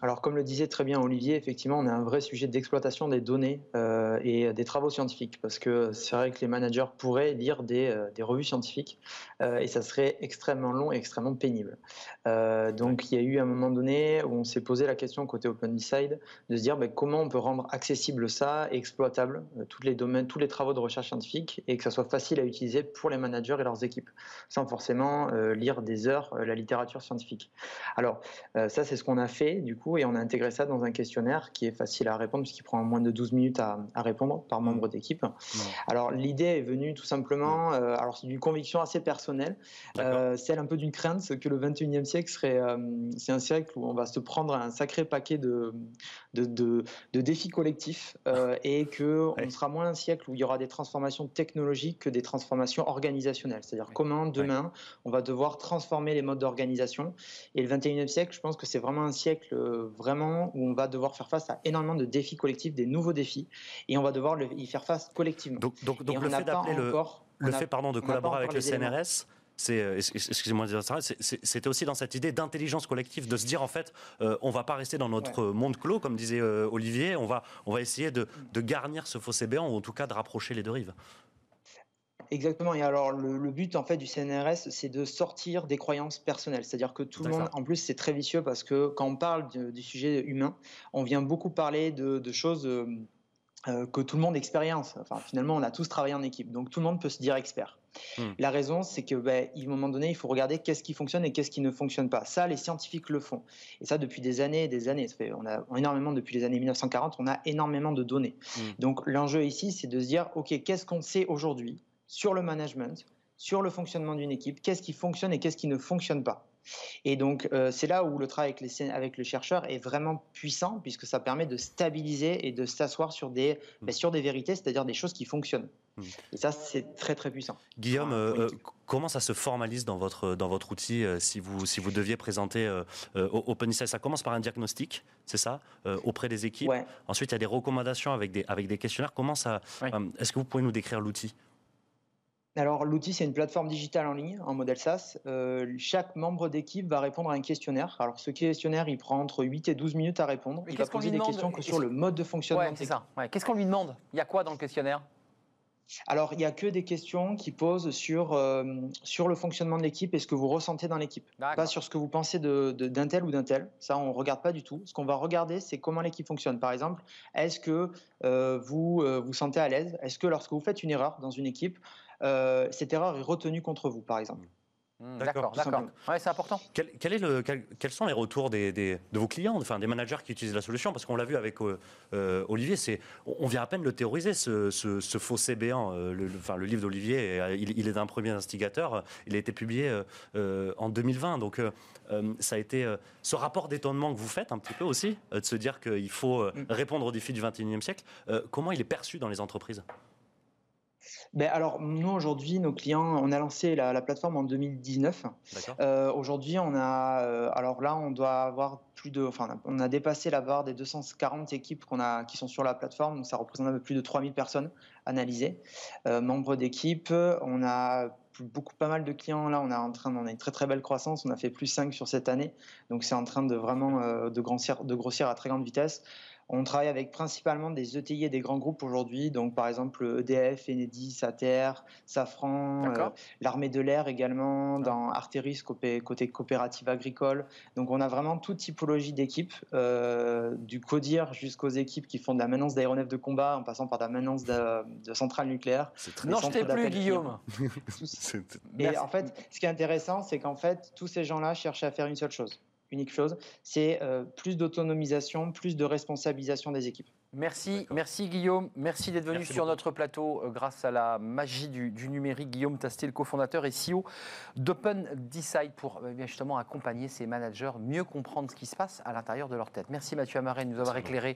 alors, comme le disait très bien Olivier, effectivement, on a un vrai sujet d'exploitation des données euh, et des travaux scientifiques, parce que c'est vrai que les managers pourraient lire des, euh, revues scientifiques, euh, et ça serait extrêmement long et extrêmement pénible. donc, il y a eu un moment donné où on s'est posé la question côté OpenDecide de se dire ben, comment on peut rendre accessible ça, exploitable, tous les domaines, tous les travaux de recherche scientifique, et que ça soit facile à utiliser pour les managers et leurs équipes, sans forcément lire des heures euh, la littérature scientifique. Alors, euh, ça, c'est ce qu'on a fait, du coup, et on a intégré ça dans un questionnaire qui est facile à répondre, puisqu'il prend moins de 12 minutes à, répondre par membre mmh. d'équipe. Alors, l'idée est venue tout simplement, mmh. euh, alors c'est d'une conviction assez personnelle, celle un peu d'une crainte que le 21e siècle serait, c'est un siècle où on va se prendre un sacré paquet de, de, défis collectifs et que on sera moins un siècle où il y aura des transformations technologiques que des transformations organisationnelles. C'est-à-dire comment demain on va devoir transformer les modes d'organisation. Et le 21e siècle, je pense que c'est vraiment un siècle euh, vraiment où on va devoir faire face à énormément de défis collectifs, des nouveaux défis, et on va devoir y faire face collectivement. Donc, donc, donc le fait d'appeler le, le fait pardon, de collaborer avec le CNRS, c'est, euh, excusez-moi c'était aussi dans cette idée d'intelligence collective, de se dire en fait, euh, on va pas rester dans notre monde clos, comme disait Olivier, on va, on va essayer de, de garnir ce fossé béant, ou en tout cas de rapprocher les deux rives. Exactement. Et alors, le, but en fait du CNRS, c'est de sortir des croyances personnelles. C'est-à-dire que tout le monde, en plus, c'est très vicieux parce que quand on parle du sujet humain, on vient beaucoup parler de, choses. Euh, euh, que tout le monde expérience. Enfin, finalement, on a tous travaillé en équipe, donc tout le monde peut se dire expert. Hmm. La raison, c'est que, ben, à un moment donné, il faut regarder qu'est-ce qui fonctionne et qu'est-ce qui ne fonctionne pas. Ça, les scientifiques le font, et ça depuis des années et des années. Ça fait, on a énormément depuis les années 1940, on a énormément de données. Hmm. Donc, l'enjeu ici, c'est de se dire, ok, qu'est-ce qu'on sait aujourd'hui sur le management, sur le fonctionnement d'une équipe, qu'est-ce qui fonctionne et qu'est-ce qui ne fonctionne pas. Et donc, euh, c'est là où le travail avec, les, avec le chercheur est vraiment puissant, puisque ça permet de stabiliser et de s'asseoir sur des, mm. ben, sur des vérités, c'est-à-dire des choses qui fonctionnent. Mm. Et ça, c'est très, très puissant. Guillaume, euh, euh, comment ça se formalise dans votre, dans votre outil si, vous, si vous deviez présenter OpenISL Ça commence par un diagnostic, c'est ça, auprès des équipes. Ensuite, il y a des recommandations avec des, avec des questionnaires. Comment ça Est-ce que vous pouvez nous décrire l'outil? Alors l'outil, c'est une plateforme digitale en ligne, en modèle SaaS. Euh, chaque membre d'équipe va répondre à un questionnaire. Alors ce questionnaire, il prend entre 8 et 12 minutes à répondre. il va poser des questions que sur le mode de fonctionnement. Ouais, c'est ça. Qu'est-ce qu'on lui demande? Il y a quoi dans le questionnaire? Alors, il n'y a que des questions qui posent sur, euh, sur le fonctionnement de l'équipe et ce que vous ressentez dans l'équipe. Pas sur ce que vous pensez d'un de, d'un tel ou d'un tel. Ça, on ne regarde pas du tout. Ce qu'on va regarder, c'est comment l'équipe fonctionne. Par exemple, est-ce que euh, vous vous sentez à l'aise? Est-ce que lorsque vous faites une erreur dans une équipe, euh, cette erreur est retenue contre vous, par exemple. Hmm, d'accord, d'accord. Ouais, c'est important. Quel, est le, quels sont les retours des, de vos clients, enfin des managers qui utilisent la solution? Parce qu'on l'a vu avec euh, euh, Olivier, c'est, on vient à peine le théoriser, ce, ce, faux CB1. le, enfin, le livre d'Olivier, il, est d'un premier instigateur. Il a été publié en 2020. Donc, ça a été ce rapport d'étonnement que vous faites un petit peu aussi, de se dire qu'il faut hmm. répondre aux défis du 21e siècle. comment il est perçu dans les entreprises? Ben alors, nous, aujourd'hui, nos clients, on a lancé la, plateforme en 2019. Euh, aujourd'hui, on a, euh, alors là, on doit avoir plus de, enfin, on a dépassé la barre des 240 équipes qu'on a, qui sont sur la plateforme. Donc, ça représente un peu plus de 3000 personnes analysées, euh, membres d'équipe. On a beaucoup pas mal de clients là on est en train on a une très très belle croissance on a fait plus 5 sur cette année donc c'est en train de vraiment de, grossir, de grossir à très grande vitesse on travaille avec principalement des ETI et des grands groupes aujourd'hui, donc par exemple EDF, Enedis, ATR, Safran, euh, l'armée de l'air également, dans Arteris côté, coopérative agricole. Donc on a vraiment toute typologie d'équipes, euh, du CODIR jusqu'aux équipes qui font de la maintenance d'aéronefs de combat, en passant par de la maintenance de, centrales nucléaires. Non, je t'ai plus, Guillaume. et en fait, ce qui est intéressant, c'est qu'en fait, tous ces gens-là cherchent à faire une seule chose unique chose, c'est euh, plus d'autonomisation, plus de responsabilisation des équipes. Merci, merci Guillaume, merci d'être venu sur notre plateau euh, grâce à la magie du, numérique. Guillaume Tastel, cofondateur et CEO d'Open Decide pour euh, justement accompagner ces managers, mieux comprendre ce qui se passe à l'intérieur de leur tête. Merci Mathieu Amaret de nous avoir éclairé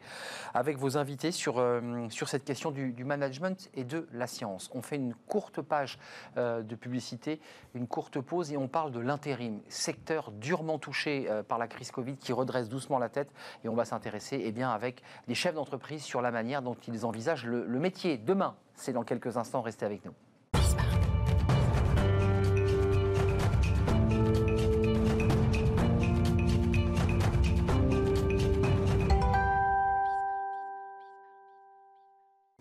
avec vos invités sur, euh, sur cette question du, management et de la science. On fait une courte page de publicité, une courte pause et on parle de l'intérim, secteur durement touché par la crise Covid qui redresse doucement la tête et on va s'intéresser eh bien avec les chefs d'entreprise sur la manière dont ils envisagent le, le métier. Demain, c'est dans quelques instants, restez avec nous.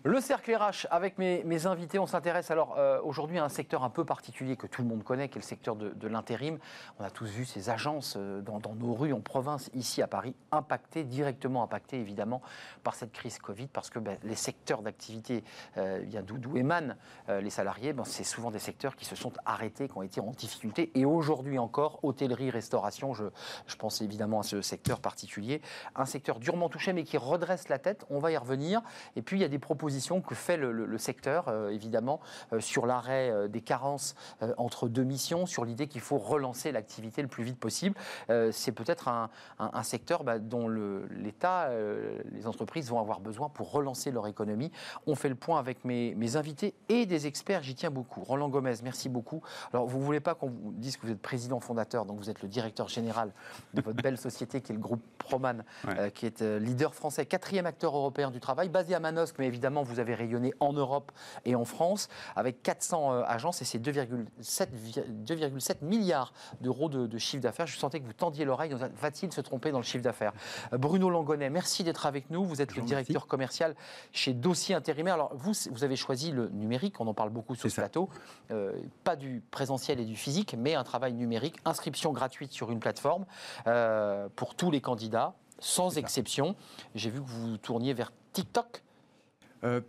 Le cercle RH avec mes, invités, on s'intéresse alors euh, aujourd'hui à un secteur un peu particulier que tout le monde connaît, qui est le secteur de, l'intérim. On a tous vu ces agences euh, dans, nos rues en province, ici à Paris, impactées, directement impactées évidemment par cette crise Covid, parce que ben, les secteurs d'activité euh, d'où émanent les salariés, ben, c'est souvent des secteurs qui se sont arrêtés, qui ont été en difficulté. Et aujourd'hui encore, hôtellerie, restauration, je, je pense évidemment à ce secteur particulier, un secteur durement touché mais qui redresse la tête. On va y revenir. Et puis il y a des propositions que fait le, secteur, euh, évidemment, euh, sur l'arrêt euh, des carences entre deux missions, sur l'idée qu'il faut relancer l'activité le plus vite possible. c'est peut-être un, secteur bah, dont l'État, les entreprises vont avoir besoin pour relancer leur économie. On fait le point avec mes, mes invités et des experts, j'y tiens beaucoup. Roland Gomez, merci beaucoup. Alors, vous ne voulez pas qu'on vous dise que vous êtes président fondateur, donc vous êtes le directeur général de votre belle société qui est le groupe Proman, qui est leader français, quatrième acteur européen du travail, basé à Manosque, mais évidemment vous avez rayonné en Europe et en France avec 400 euh, agences et c'est 2,7 milliards d'euros de, chiffre d'affaires. Je sentais que vous tendiez l'oreille. Va-t-il se tromper dans le chiffre d'affaires? Euh, Bruno Langonnet, merci d'être avec nous. Vous êtes le directeur commercial chez Dossier Intérimaire. Alors, vous, vous avez choisi le numérique. On en parle beaucoup sur ce plateau. Euh, pas du présentiel et du physique, mais un travail numérique. Inscription gratuite sur une plateforme pour tous les candidats, sans exception. J'ai vu que vous tourniez vers TikTok. Euh,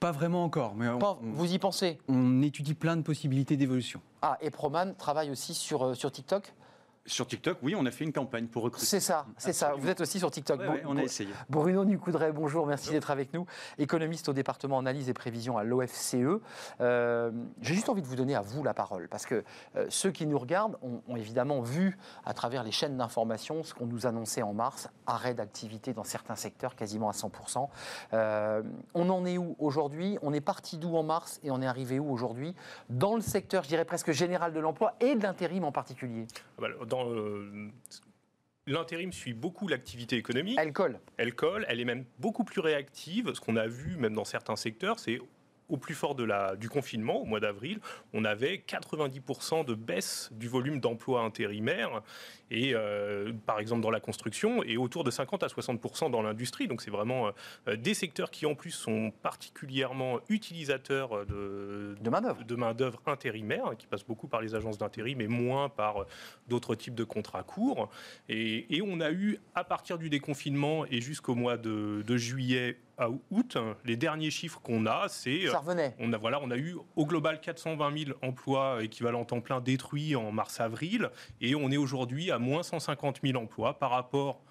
pas vraiment encore. Mais vous y pensez On étudie plein de possibilités d'évolution. Ah, et Proman travaille aussi sur, euh, sur TikTok? Sur TikTok, oui, on a fait une campagne pour recruter. C'est ça, c'est ça. Vous êtes aussi sur TikTok. on a essayé. Bruno Nucoudray, bonjour, merci d'être avec nous. Économiste au département analyse et prévision à l'OFCE. Euh, j'ai juste envie de vous donner à vous la parole, parce que euh, ceux qui nous regardent ont, évidemment vu à travers les chaînes d'information ce qu'on nous annonçait en mars, arrêt d'activité dans certains secteurs quasiment à 100%. Euh, on en est où aujourd'hui? On est parti d'où en mars et on est arrivé où aujourd'hui? Dans le secteur, je dirais presque général de l'emploi et de l'intérim en particulier ah euh, l'intérim suit beaucoup l'activité économique. Elle colle. Elle colle, elle est même beaucoup plus réactive. Ce qu'on a vu, même dans certains secteurs, c'est au plus fort de la, du confinement, au mois d'avril, on avait 90% de baisse du volume d'emplois intérimaires, et euh, par exemple dans la construction, et autour de 50 à 60% dans l'industrie. Donc c'est vraiment euh, des secteurs qui en plus sont particulièrement utilisateurs de, de main-d'œuvre de main intérimaire, qui passent beaucoup par les agences d'intérim, mais moins par euh, d'autres types de contrats courts. Et, on a eu, à partir du déconfinement et jusqu'au mois de, de juillet, à août, les derniers chiffres qu'on a, c'est. Ça revenait. On a, voilà, on a eu au global 420 000 emplois équivalents temps plein détruits en mars-avril, et on est aujourd'hui à moins 150 000 emplois par rapport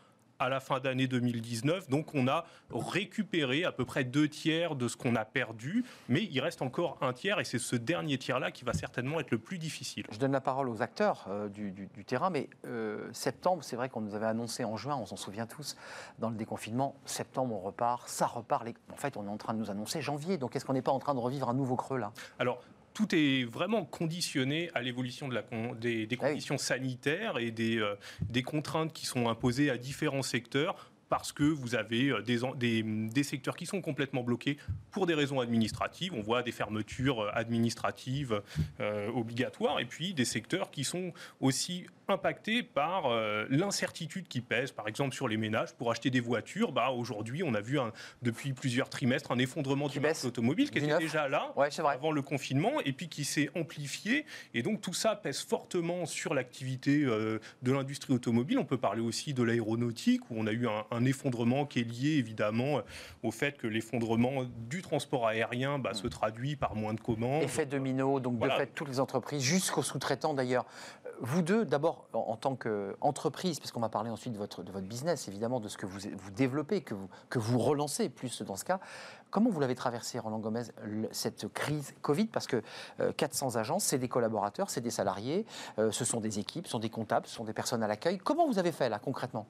à la fin d'année 2019. Donc on a récupéré à peu près deux tiers de ce qu'on a perdu, mais il reste encore un tiers et c'est ce dernier tiers-là qui va certainement être le plus difficile. Je donne la parole aux acteurs euh, du, terrain, mais euh, septembre, c'est vrai qu'on nous avait annoncé en juin, on s'en souvient tous, dans le déconfinement, septembre on repart, ça repart. En fait, on est en train de nous annoncer janvier, donc est-ce qu'on n'est pas en train de revivre un nouveau creux là? Alors, tout est vraiment conditionné à l'évolution de la des, des, ah conditions sanitaires et des, euh, des contraintes qui sont imposées à différents secteurs parce que vous avez euh, des, des, secteurs qui sont complètement bloqués pour des raisons administratives. On voit des fermetures euh, administratives euh, obligatoires et puis des secteurs qui sont aussi impactés par l'incertitude qui pèse, par exemple sur les ménages pour acheter des voitures. Bah, Aujourd'hui, on a vu depuis plusieurs trimestres un effondrement du marché automobile qui était déjà là avant le confinement et puis qui s'est amplifié. Et donc tout ça pèse fortement sur l'activité de l'industrie automobile. On peut parler aussi de l'aéronautique où on a eu un, un effondrement qui est lié évidemment au fait que l'effondrement du transport aérien bah, se traduit par moins de commandes. Effet domino, donc de fait toutes les entreprises, jusqu'aux sous-traitants d'ailleurs. Vous deux, d'abord en, tant qu'entreprise, puisqu'on va parler ensuite de votre, de votre business, évidemment, de ce que vous, vous développez, que vous, que vous relancez plus dans ce cas, comment vous l'avez traversé, Roland Gomez, cette crise Covid? Parce que 400 euh, agences, c'est des collaborateurs, c'est des salariés, euh, ce sont des équipes, ce sont des comptables, ce sont des personnes à l'accueil. Comment vous avez fait là concrètement?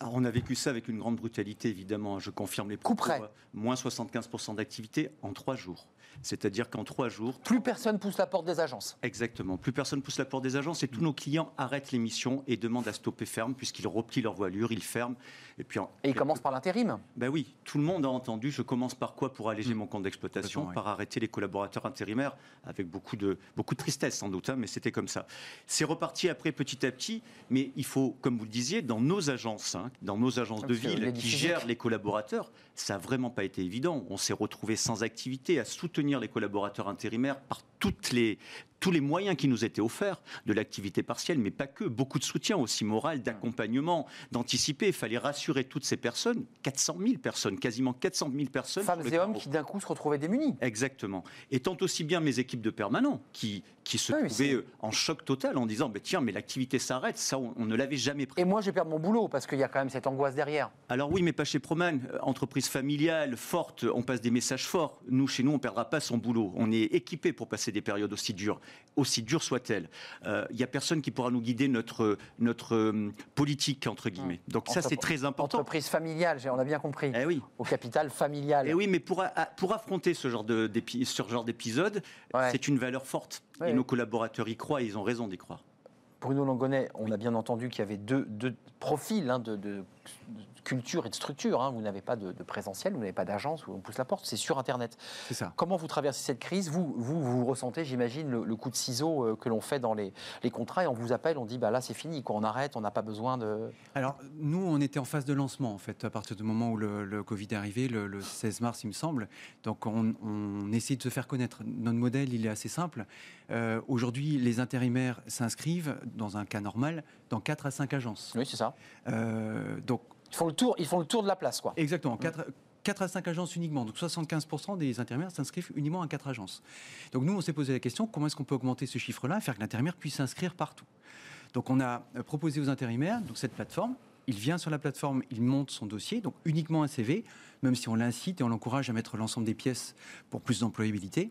On a vécu ça avec une grande brutalité, évidemment. Je confirme les propos. Coup Moins 75% d'activité en trois jours. C'est-à-dire qu'en trois jours... Plus personne pousse la porte des agences. Exactement. Plus personne pousse la porte des agences et tous nos clients arrêtent l'émission et demandent à stopper ferme puisqu'ils replient leur voilure, ils ferment. Et puis et ils commencent par l'intérim Ben oui, tout le monde a entendu. Je commence par quoi pour alléger mmh. mon compte d'exploitation Par arrêter les collaborateurs intérimaires, avec beaucoup de, beaucoup de tristesse sans doute, hein, mais c'était comme ça. C'est reparti après petit à petit, mais il faut, comme vous le disiez, dans nos agences, hein, dans nos agences de ville qui gèrent les collaborateurs, ça n'a vraiment pas été évident. On s'est retrouvé sans activité à soutenir les collaborateurs intérimaires par toutes les, tous les moyens qui nous étaient offerts, de l'activité partielle, mais pas que, beaucoup de soutien aussi moral, d'accompagnement, d'anticiper. Il fallait rassurer toutes ces personnes, 400 000 personnes, quasiment 400 000 personnes. Femmes et hommes qui d'un coup se retrouvaient démunis. Exactement. Et tant aussi bien mes équipes de permanents qui, qui se trouvaient euh, en choc total en disant bah, tiens, mais l'activité s'arrête, ça on, ne l'avait jamais prévu. Et moi je perds mon boulot parce qu'il y a quand même cette angoisse derrière. Alors oui, mais pas chez Proman, euh, entreprise familiale, forte, on passe des messages forts. Nous, chez nous, on ne perdra pas son boulot. On est équipé pour passer des périodes aussi dures aussi dure soit-elle. Il euh, n'y a personne qui pourra nous guider notre, notre euh, politique, entre guillemets. Donc ça, c'est très important. Entreprise familiale, on a bien compris. Eh oui. Au capital familial. Eh oui, mais pour, pour affronter ce genre d'épisode, c'est une valeur forte. Et nos collaborateurs y croient et ils ont raison d'y croire. Bruno Langonnet, on a bien entendu qu'il y avait deux, profils hein, de culture et de structure. Hein. Vous n'avez pas de, présentiel, vous n'avez pas d'agence on pousse la porte, c'est sur Internet. C'est ça. Comment vous traversez cette crise? Vous, vous, vous ressentez, j'imagine, le, coup de ciseau euh, que l'on fait dans les, contrats et on vous appelle, on dit bah là c'est fini, quoi, on arrête, on n'a pas besoin de. Alors nous, on était en phase de lancement en fait, à partir du moment où le, Covid est arrivé, le, 16 mars il me semble. Donc on, on, essaie de se faire connaître. Notre modèle, il est assez simple. Euh, aujourd'hui, les intérimaires s'inscrivent, dans un cas normal, dans 4 à 5 agences. Oui, c'est ça. Euh, donc ils font le tour, ils font le tour de la place, quoi. Exactement. 4, à 5 agences uniquement. Donc 75% des intérimaires s'inscrivent uniquement à 4 agences. Donc nous, on s'est posé la question comment est-ce qu'on peut augmenter ce chiffre-là et faire que l'intérimaire puisse s'inscrire partout? Donc on a euh, proposé aux intérimaires donc, cette plateforme. Il vient sur la plateforme, il monte son dossier, donc uniquement un CV, même si on l'incite et on l'encourage à mettre l'ensemble des pièces pour plus d'employabilité.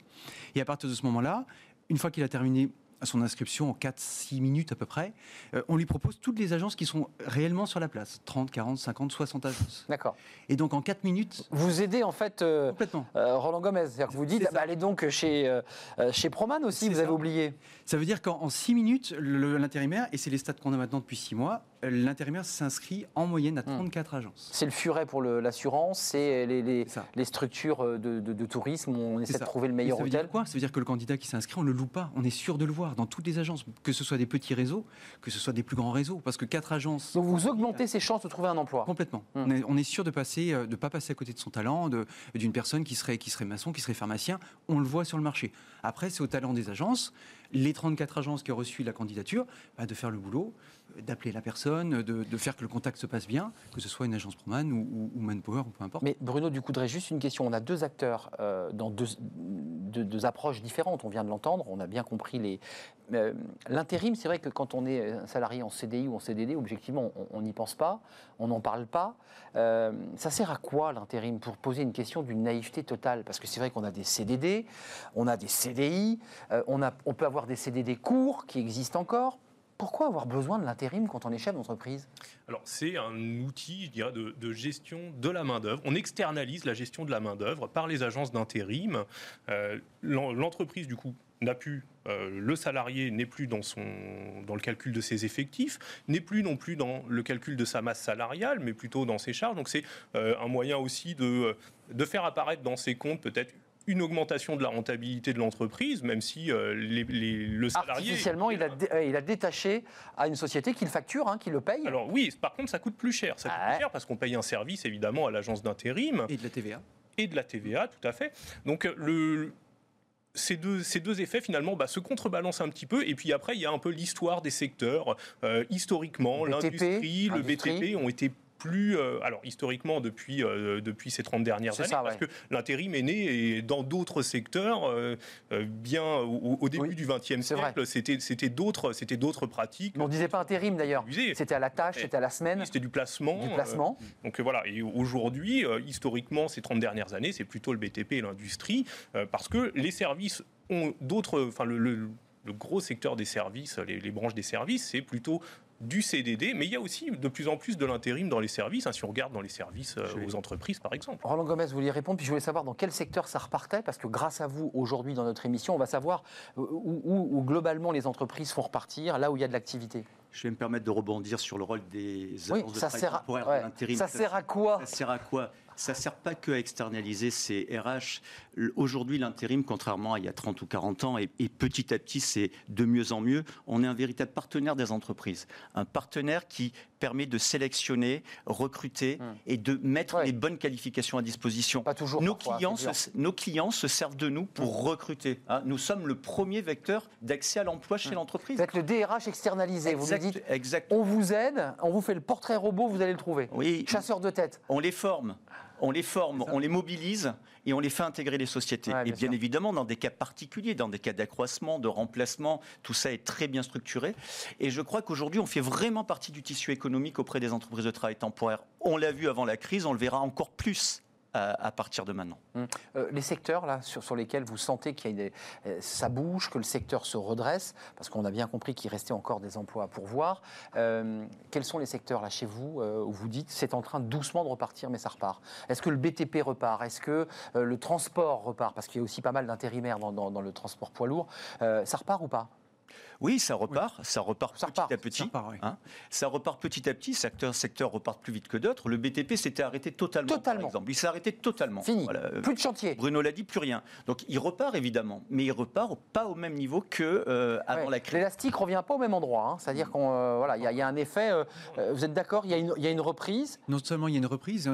Et à partir de ce moment-là, une fois qu'il a terminé à son inscription en 4-6 minutes à peu près, euh, on lui propose toutes les agences qui sont réellement sur la place. 30, 40, 50, 60 agences. D'accord. Et donc en 4 minutes... Vous aidez en fait euh, Complètement. Euh, Roland Gomez. C'est-à-dire que vous dites, bah, allez donc chez, chez Proman aussi, vous avez oublié. Ça veut dire qu'en 6 minutes, l'intérimaire, et c'est les stats qu'on a maintenant depuis 6 mois, l'intérimaire s'inscrit en moyenne à 34 hmm. agences. C'est le furet pour l'assurance, c'est les, les, les, structures de, tourisme, on essaie de trouver le meilleur ça veut Dire quoi? Ça veut dire que le candidat qui s'inscrit, on ne le loue pas, on est sûr de le voir dans toutes les agences, que ce soit des petits réseaux, que ce soit des plus grands réseaux, parce que quatre agences... Donc vous augmentez ses chances de trouver un emploi Complètement. Hmm. On, est, sûr de ne euh, de pas passer à côté de son talent, d'une personne qui serait, qui serait maçon, qui serait pharmacien, on le voit sur le marché. Après, c'est au talent des agences, les 34 agences qui ont reçu la candidature, bah, de faire le boulot, d'appeler la personne, de, faire que le contact se passe bien, que ce soit une agence Proman ou, ou, Manpower ou peu importe. Mais Bruno du Ducoudray, juste une question. On a deux acteurs euh, dans deux, approches différentes. On vient de l'entendre, on a bien compris les. Euh, l'intérim, c'est vrai que quand on est un salarié en CDI ou en CDD, objectivement, on n'y pense pas, on n'en parle pas. Euh, ça sert à quoi l'intérim Pour poser une question d'une naïveté totale? Parce que c'est vrai qu'on a des CDD, on a des CDI, on, on peut avoir des CDD courts qui existent encore pourquoi avoir besoin de l'intérim quand on est chef d'entreprise? Alors, c'est un outil, je dirais, de, gestion de la main-d'œuvre. On externalise la gestion de la main-d'œuvre par les agences d'intérim. Euh, l'entreprise, du coup, n'a plus, euh, le salarié n'est plus dans, son, dans le calcul de ses effectifs, n'est plus non plus dans le calcul de sa masse salariale, mais plutôt dans ses charges. Donc c'est euh, un moyen aussi de, de faire apparaître dans ses comptes peut-être une augmentation de la rentabilité de l'entreprise, même si euh, le salarié... Artificiellement, il a, euh, il a détaché à une société qui le facture, hein, qui le paye Alors oui, par contre, ça coûte plus cher. Ça coûte plus cher parce qu'on paye un service, évidemment, à l'agence d'intérim. Et de la TVA. Et de la TVA, tout à fait. Donc le, ces deux, ces deux, effets finalement bah, se contrebalancent un petit peu. Et puis après, il y a un peu l'histoire des secteurs. Euh, historiquement, l'industrie, le BTP ont été plus, euh, alors historiquement depuis, euh, depuis ces 30 dernières années, parce que l'intérim est né et dans d'autres secteurs, euh, bien au, début du XXe siècle, c'était, d'autres, c'était d'autres pratiques. Mais on ne disait pas intérim d'ailleurs, c'était à la tâche, c'était à la semaine. c'était du placement. Du placement. donc voilà, et aujourd'hui, historiquement, ces 30 dernières années, c'est plutôt le BTP et l'industrie, parce que les services ont d'autres, enfin le, le, gros secteur des services, les, les branches des services, c'est plutôt du CDD, mais il y a aussi de plus en plus de l'intérim dans les services, hein, si on regarde dans les services euh, aux entreprises par exemple. Roland Gomez, vous vouliez répondre, puis je voulais savoir dans quel secteur ça repartait, parce que grâce à vous, aujourd'hui dans notre émission, on va savoir euh, où, globalement les entreprises font repartir, là où il y a de l'activité. Je vais me permettre de rebondir sur le rôle des agences oui, de ça sert à, Ça sert à quoi? Ça sert à quoi? Ça ne sert pas que à externaliser ces RH. Aujourd'hui, l'intérim, contrairement à il y a 30 ou 40 ans, et, petit à petit, c'est de mieux en mieux, on est un véritable partenaire des entreprises. Un partenaire qui permet de sélectionner, recruter hum. et de mettre les bonnes qualifications à disposition. Pas toujours. Nos, clients, se, nos clients se servent de nous pour hum. recruter. Hein. Nous sommes le premier vecteur d'accès à l'emploi chez hum. l'entreprise. Vous êtes le DRH externalisé. vous nous dites, on vous aide, on vous fait le portrait robot, vous allez le trouver. Oui. Chasseur de tête. On les forme on les forme, on les mobilise et on les fait intégrer les sociétés. et bien, évidemment, dans des cas particuliers, dans des cas d'accroissement, de remplacement, tout ça est très bien structuré. Et je crois qu'aujourd'hui, on fait vraiment partie du tissu économique auprès des entreprises de travail temporaire. On l'a vu avant la crise, on le verra encore plus à, partir de maintenant. Hum. Euh, les secteurs là, sur, lesquels vous sentez qu'il euh, ça bouge, que le secteur se redresse, parce qu'on a bien compris qu'il restait encore des emplois à pourvoir. Euh, quels sont les secteurs là chez vous où vous dites c'est en train doucement de repartir, mais ça repart? Est-ce que le BTP repart? Est-ce que le transport repart? Parce qu'il y a aussi pas mal d'intérimaires dans, le transport poids lourd. ça repart ou pas? Oui, ça repart, ça repart petit à petit. Hein. Ça repart, petit à petit. Certains secteurs repartent plus vite que d'autres. Le BTP s'était arrêté totalement, totalement. par exemple. Il s'est arrêté totalement. Fini. Plus de chantier. Bruno l'a dit, plus rien. Donc il repart évidemment, mais il repart pas au même niveau que euh, avant la crise. L'élastique revient pas au même endroit. Hein. C'est-à-dire qu'on euh, voilà, il y, a un effet. Euh, vous êtes d'accord Il y, y, a une reprise? Non seulement il y a une reprise,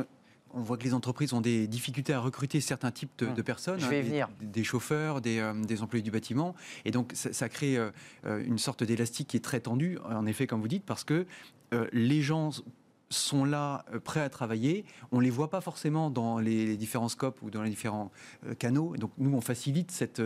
on voit que les entreprises ont des difficultés à recruter certains types de, hum. personnes, Je vais venir. Des, chauffeurs, euh, des, employés du bâtiment, et donc ça, crée euh, euh, une sorte d'élastique qui est très tendu, en effet, comme vous dites, parce que les gens sont là, prêts à travailler. On ne les voit pas forcément dans les, différents scopes ou dans les différents canaux. Donc nous, on facilite cette,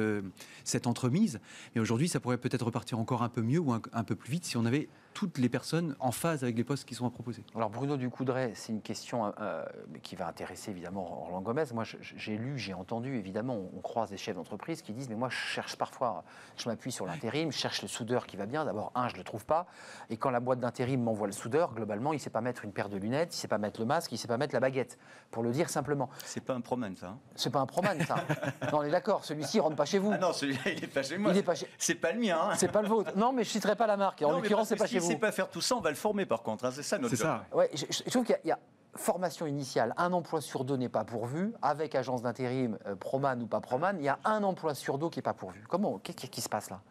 cette entremise. Mais aujourd'hui, ça pourrait peut-être repartir encore un peu mieux ou un peu plus vite si on avait toutes les personnes en phase avec les postes qui sont à proposer. Alors Bruno Ducoudray, c'est une question euh, qui va intéresser évidemment Roland Gomez. Moi, j'ai lu, j'ai entendu, évidemment, on, croise des chefs d'entreprise qui disent, mais moi, je cherche parfois, je m'appuie sur l'intérim, je cherche le soudeur qui va bien. D'abord, un, je ne le trouve pas. Et quand la boîte d'intérim m'envoie le soudeur, globalement, il ne sait pas mettre une paire de lunettes, il ne sait pas mettre le masque, il ne sait pas mettre la baguette, pour le dire simplement. C'est pas un proman, ça. Hein c'est pas un proman, ça. non, on est d'accord, celui-ci, il rentre pas chez vous. Ah non, celui-là, il n'est pas chez moi. Il pas chez... C'est pas le mien. Hein. C'est pas le vôtre. Non, mais je citerai pas la marque. En l'occurrence, c'est pas chez vous. Il ne sait pas faire tout ça, va le former par contre. Hein, c'est ça notre job. Ça. Ouais, je, trouve qu'il y, a formation initiale, un emploi sur deux n'est pas pourvu. Avec agence d'intérim, euh, Proman ou pas Proman, il y a un emploi sur deux qui n'est pas pourvu. Comment Qu'est-ce qui se passe là?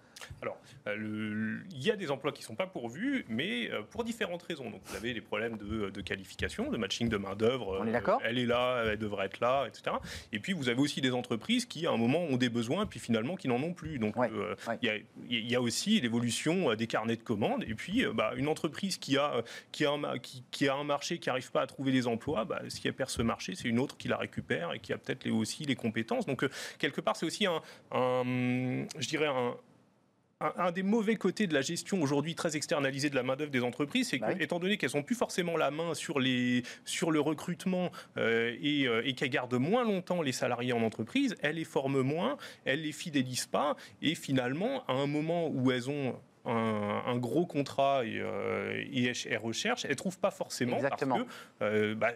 Alors, euh, il y a des emplois qui ne sont pas pourvus, mais euh, pour différentes raisons. Donc, vous avez des problèmes de, qualification, de matching de main-d'œuvre. On est d'accord Elle est là, elle devrait être là, etc. Et puis, vous avez aussi des entreprises qui, à un moment, ont des besoins, puis finalement, qui n'en ont plus. Donc, euh, il y, a aussi l'évolution des carnets de commandes. Et puis, bah, une entreprise qui a, qui, a un, qui, a un marché qui n'arrive pas à trouver des emplois, bah, si elle perd ce marché, c'est une autre qui la récupère et qui a peut-être aussi les compétences. Donc, quelque part, c'est aussi un, un je dirais, un un, des mauvais côtés de la gestion aujourd'hui très externalisée de la main-d'œuvre des entreprises, c'est qu'étant étant donné qu'elles n'ont plus forcément la main sur, les, sur le recrutement euh, euh, et, qu'elles gardent moins longtemps les salariés en entreprise, elles les forment moins, elles les fidélisent pas, et finalement, à un moment où elles ont un, gros contrat et, euh, et, elles recherchent, elles ne trouvent pas forcément Exactement. parce que bah,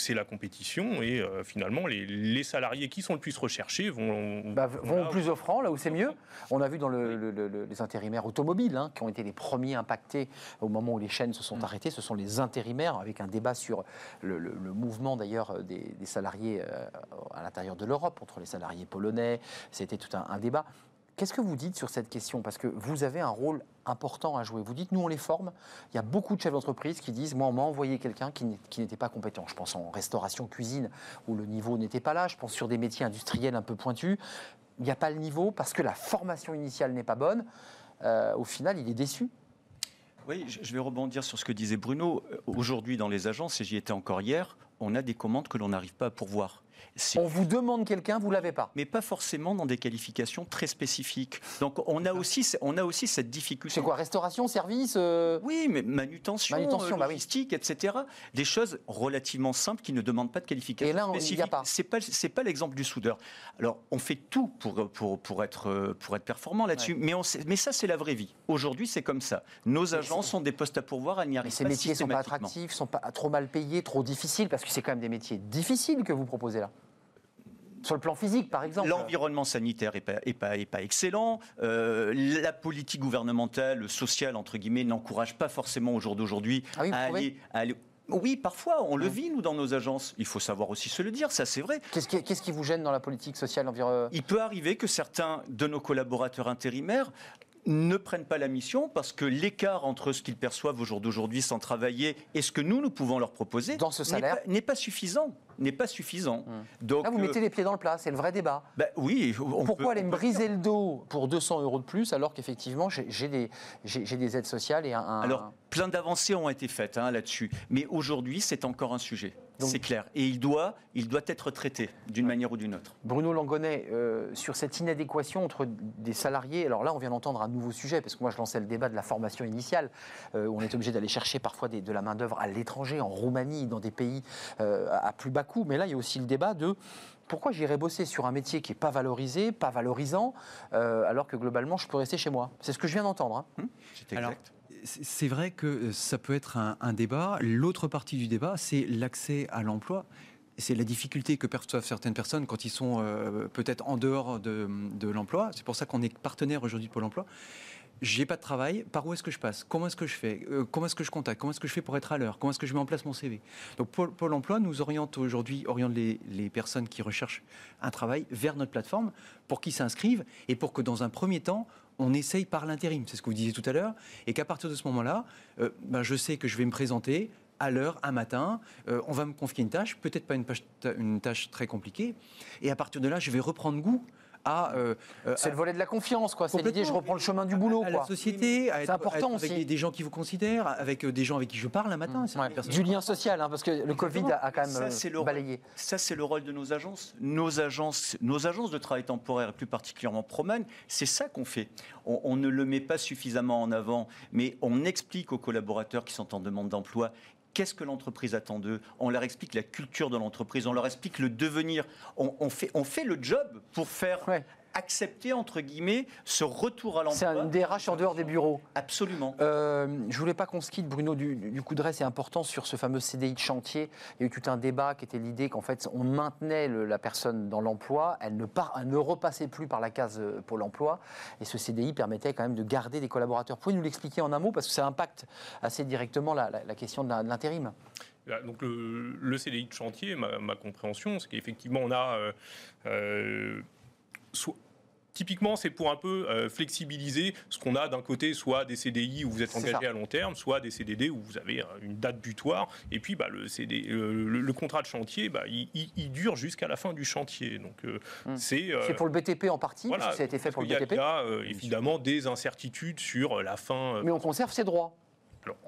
c'est la compétition et euh, finalement les, salariés qui sont le plus recherchés vont, bah, vont au plus offrant, là où c'est mieux. On a vu dans les intérimaires automobiles hein, qui ont été les premiers impactés au moment où les chaînes se sont mm. arrêtées. Ce sont les intérimaires, avec un débat sur le, mouvement d'ailleurs des, salariés euh, à l'intérieur de l'Europe, entre les salariés polonais. C'était tout un débat. Qu'est-ce que vous dites sur cette question? Parce que vous avez un rôle important à jouer. Vous dites, nous, on les forme. Il y a beaucoup de chefs d'entreprise qui disent, moi, on m'a envoyé quelqu'un qui n'était pas compétent. Je pense en restauration, cuisine, où le niveau n'était pas là. Je pense sur des métiers industriels un peu pointus. Il n'y a pas le niveau parce que la formation initiale n'est pas bonne. Euh, au final, il est déçu. Oui, je vais rebondir sur ce que disait Bruno. Aujourd'hui, dans les agences, et j'y étais encore hier, on a des commandes que l'on n'arrive pas à pourvoir. On vous demande quelqu'un, vous l'avez pas. Mais pas forcément dans des qualifications très spécifiques. Donc on a aussi, on a aussi cette difficulté. C'est quoi Restauration, service euh Oui, mais manutention, manutention bah logistique, etc. Des choses relativement simples qui ne demandent pas de qualification Et là, il n'y a pas. C'est pas, c'est pas l'exemple du soudeur. Alors on fait tout pour, pour, pour, être, pour être performant là-dessus, mais, on mais ça c'est la vraie vie. Aujourd'hui c'est comme ça. Nos agents sont des postes à pourvoir, elles n'y arrivent ces métiers sont pas attractifs, sont pas trop mal payés, trop difficiles, parce que c'est quand même des métiers difficiles que vous proposez là. Sur le plan physique, par exemple. L'environnement sanitaire n'est pas, est pas, est pas, excellent. Euh, la politique gouvernementale, sociale, entre guillemets, n'encourage pas forcément au jour d'aujourd'hui ah à, aller, oui, parfois, on le vit, nous, dans nos agences. Il faut savoir aussi se le dire, ça c'est vrai. Qu'est-ce qui, qui, vous gêne dans la politique sociale environnementale Il peut arriver que certains de nos collaborateurs intérimaires ne prennent pas la mission parce que l'écart entre ce qu'ils perçoivent au jour d'aujourd'hui sans travailler et ce que nous, nous pouvons leur proposer dans ce salaire n'est pas, suffisant. N'est pas suffisant. Hum. Donc, Là, vous mettez euh, les pieds dans le plat, c'est le vrai débat. Bah, oui. Pourquoi aller me briser le dos pour 200 euros de plus alors qu'effectivement j'ai des, des, aides sociales et un. Alors, plein d'avancées ont été faites hein, là-dessus. Mais aujourd'hui, c'est encore un sujet. C'est clair. Et il doit, il doit être traité d'une manière ou d'une autre. Bruno Langonnet, euh, sur cette inadéquation entre des salariés, alors là on vient d'entendre un nouveau sujet, parce que moi je lançais le débat de la formation initiale, euh, où on est obligé d'aller chercher parfois de la main-d'œuvre à l'étranger, en Roumanie, dans des pays euh, à plus bas coût. Mais là il y a aussi le débat de pourquoi j'irais bosser sur un métier qui n'est pas valorisé, pas valorisant, alors que globalement je peux rester chez moi. C'est ce que je viens d'entendre. Hein. Hum, c'est exact c'est vrai que euh, ça peut être un, débat. L'autre partie du débat, c'est l'accès à l'emploi. C'est la difficulté que perçoivent certaines personnes quand ils sont euh, peut-être en dehors de, l'emploi. C'est pour ça qu'on est partenaire aujourd'hui de Pôle emploi. J'ai pas de travail, par où est-ce que je passe? Comment est-ce que je fais? Euh, Comment est-ce que je contacte? Comment est-ce que je fais pour être à l'heure? Comment est-ce que je mets en place mon CV Donc Pôle, emploi nous oriente aujourd'hui, oriente les, les, personnes qui recherchent un travail vers notre plateforme pour qu'ils s'inscrivent et pour que dans un premier temps, on essaye par l'intérim, c'est ce que vous disiez tout à l'heure, et qu'à partir de ce moment-là, euh, ben, je sais que je vais me présenter à l'heure, un matin, euh, on va me confier une tâche, peut-être pas une, une, tâche très compliquée, et à partir de là, je vais reprendre goût euh, euh, c'est le volet de la confiance, quoi. C'est l'idée, je reprends le chemin du boulot. À, la société, c'est important avec des gens qui vous considèrent, avec euh, des gens avec qui je parle un matin. Mmh. Du lien social, hein, parce que le Covid a, quand même ça, balayé. Ça, c'est le rôle de nos agences. Nos agences, nos agences de travail temporaire, plus particulièrement Proman, c'est ça qu'on fait. On, on ne le met pas suffisamment en avant, mais on explique aux collaborateurs qui sont en demande d'emploi qu'est-ce que l'entreprise attend d'eux, on leur explique la culture de l'entreprise, on leur explique le devenir, on, fait, le job pour faire accepter, entre guillemets, ce retour à l'emploi. C'est un DRH en dehors des bureaux. Absolument. Euh, je voulais pas qu'on se quitte, Bruno, du, coup de reste, c'est important sur ce fameux CDI de chantier. Il y a eu tout un débat qui était l'idée qu'en fait, on maintenait la personne dans l'emploi, elle ne, ne repassait plus par la case euh, Pôle emploi, et ce CDI permettait quand même de garder des collaborateurs. Pouvez-vous nous l'expliquer en un mot, parce que ça impacte assez directement la, question de l'intérim donc le, CDI de chantier, ma, compréhension, c'est qu'effectivement on a euh, euh Typiquement, c'est pour un peu euh, flexibiliser ce qu'on a d'un côté, soit des CDI où vous êtes engagé à long terme, soit des CDD où vous avez euh, une date butoir. Et puis, bah, le, CD, le, contrat de chantier, bah, il, dure jusqu'à la fin du chantier. Donc, euh, hmm. c'est. pour le BTP en partie, ça a été fait pour le BTP. Il y a évidemment des incertitudes sur la fin. Mais on conserve ses droits.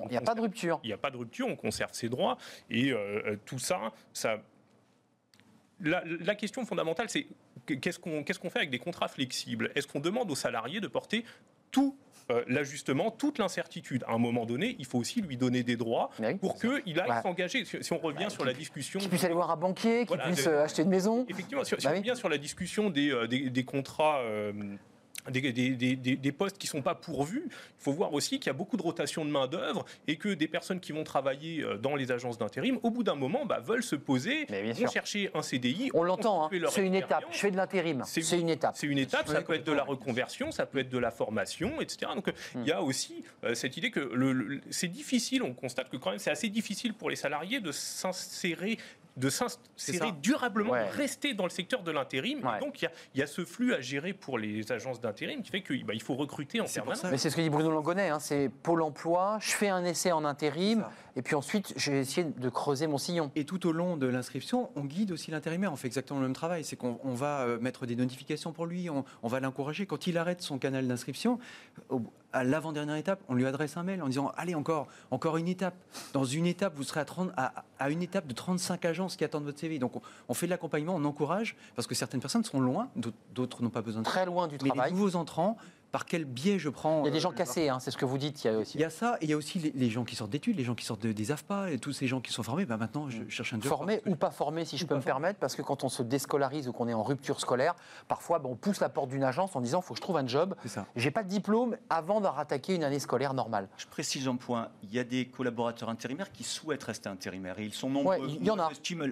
il n'y a pas de rupture. Il n'y a pas de rupture, on conserve ses droits. Et tout ça, ça la, question fondamentale, c'est qu'est-ce qu'on fait avec des contrats flexibles? Est-ce qu'on demande aux salariés de porter tout euh, l'ajustement, toute l'incertitude? À un moment donné, il faut aussi lui donner des droits pour qu'il aille s'engager. Si on revient sur la discussion... Qu'il puisse aller voir un banquier, qu'il puisse euh, acheter une maison. Effectivement, si, on bah revient sur la discussion des, euh, contrats des, postes qui ne sont pas pourvus. Il faut voir aussi qu'il y a beaucoup de rotation de main-d'œuvre et que des personnes qui vont travailler euh, dans les agences d'intérim, au bout d'un moment, bah, veulent se poser, vont chercher un CDI. On l'entend, hein. c'est une étape. Je fais de l'intérim, c'est une étape. C'est une étape, ça peut être de la reconversion, ça peut être de la formation, etc. Donc il y a aussi euh, cette idée que c'est difficile, on constate que quand même c'est assez difficile pour les salariés de s'insérer de s'insérer durablement, rester dans le secteur de l'intérim. Donc il y, a ce flux à gérer pour les agences d'intérim qui fait qu'il bah, faut recruter en permanence. Mais c'est ce que dit Bruno Langonnet, hein, c'est Pôle Emploi, je fais un essai en intérim et puis ensuite je vais essayer de creuser mon sillon. Et tout au long de l'inscription, on guide aussi l'intérimaire, on fait exactement le même travail, c'est qu'on va euh, mettre des notifications pour lui, on, va l'encourager. Quand il arrête son canal d'inscription, à l'avant-dernière étape, on lui adresse un mail en disant Allez, encore, encore une étape. Dans une étape, vous serez à, à, une étape de 35 agences qui attendent votre CV. Donc, on, fait de l'accompagnement, on encourage, parce que certaines personnes sont loin, d'autres n'ont pas besoin de Très loin du travail. Les nouveaux entrants, par quel biais je prends. Il y a des gens euh, cassés, hein, c'est ce que vous dites. Il y a, aussi. il y a ça, et il y a aussi les, gens qui sortent d'études, les gens qui sortent des AFPA, et tous ces gens qui sont formés. Ben maintenant, je mm. cherche un job. Formés ou pas formés, si je peux me permettre, parce que quand on se déscolarise ou qu'on est en rupture scolaire, parfois ben, on pousse la porte d'une agence en disant il faut que je trouve un job. J'ai pas de diplôme avant de rattaquer une année scolaire normale. Je précise un point il y a des collaborateurs intérimaires qui souhaitent rester intérimaires, et ils sont nombreux. il y en a.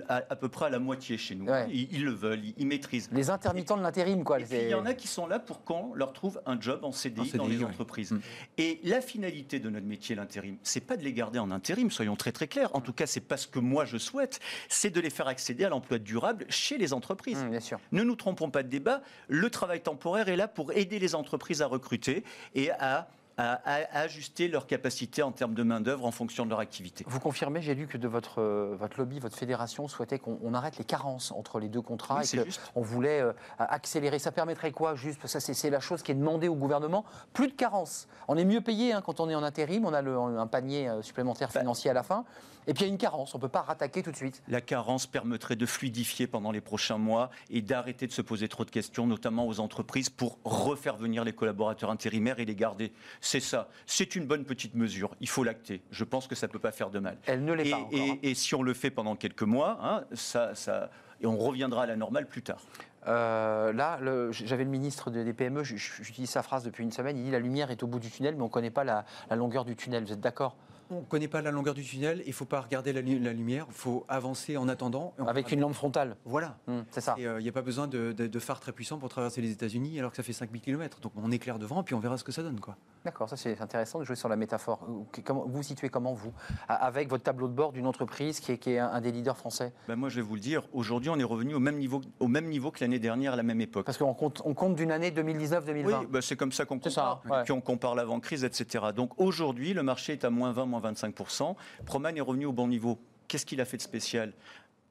À, à, peu près à la moitié chez nous. Ils, le veulent, ils, maîtrisent. Les intermittents de l'intérim, quoi. Et puis, il y en a qui sont là pour qu'on leur trouve un job en CDI les entreprises. Mm. Et la finalité de notre métier, l'intérim, c'est pas de les garder en intérim, soyons très très clairs. En tout cas, c'est pas ce que moi je souhaite, c'est de les faire accéder à l'emploi durable chez les entreprises. Mm, bien sûr. Ne nous trompons pas de débat, le travail temporaire est là pour aider les entreprises à recruter et à à, ajuster leur capacité en termes de main-d'œuvre en fonction de leur activité. Vous confirmez, j'ai lu que de votre, euh, votre lobby, votre fédération souhaitait qu'on arrête les carences entre les deux contrats et qu'on voulait euh, accélérer. Ça permettrait quoi, juste? Ça, c'est la chose qui est demandée au gouvernement. Plus de carences. On est mieux payé hein, quand on est en intérim, on a le, un panier euh, supplémentaire bah, financier à la fin. Et puis il y a une carence, on ne peut pas rattaquer tout de suite. La carence permettrait de fluidifier pendant les prochains mois et d'arrêter de se poser trop de questions, notamment aux entreprises, pour refaire venir les collaborateurs intérimaires et les garder. C'est ça. C'est une bonne petite mesure. Il faut l'acter. Je pense que ça ne peut pas faire de mal. Elle ne l'est pas. Encore, et, hein. et, si on le fait pendant quelques mois, hein, ça, ça, et on reviendra à la normale plus tard. Euh, là, j'avais le ministre des PME, j'utilise sa phrase depuis une semaine, il dit la lumière est au bout du tunnel, mais on ne connaît pas la longueur du tunnel. Vous êtes d'accord? On ne connaît pas la longueur du tunnel, il ne faut pas regarder la, lumière, il faut avancer en attendant. Avec une lampe frontale. Voilà. Hum, c'est ça. Il n'y euh, a pas besoin de, de, phare très puissant pour traverser les États-Unis alors que ça fait 5000 km. Donc on éclaire devant, puis on verra ce que ça donne. Quoi. D'accord, ça c'est intéressant de jouer sur la métaphore. Comment, vous vous situez comment, vous Avec votre tableau de bord d'une entreprise qui est, qui est, un des leaders français? Ben Moi, je vais vous le dire, aujourd'hui, on est revenu au même niveau, au même niveau que l'année dernière à la même époque. Parce qu'on compte, on compte d'une année 2019-2020. Oui, ben c'est comme ça qu'on compare. Ça, Puis on compare l'avant-crise, etc. Donc aujourd'hui, le marché est à moins 20, moins 25% Proman est revenu au bon niveau. Qu'est-ce qu'il a fait de spécial?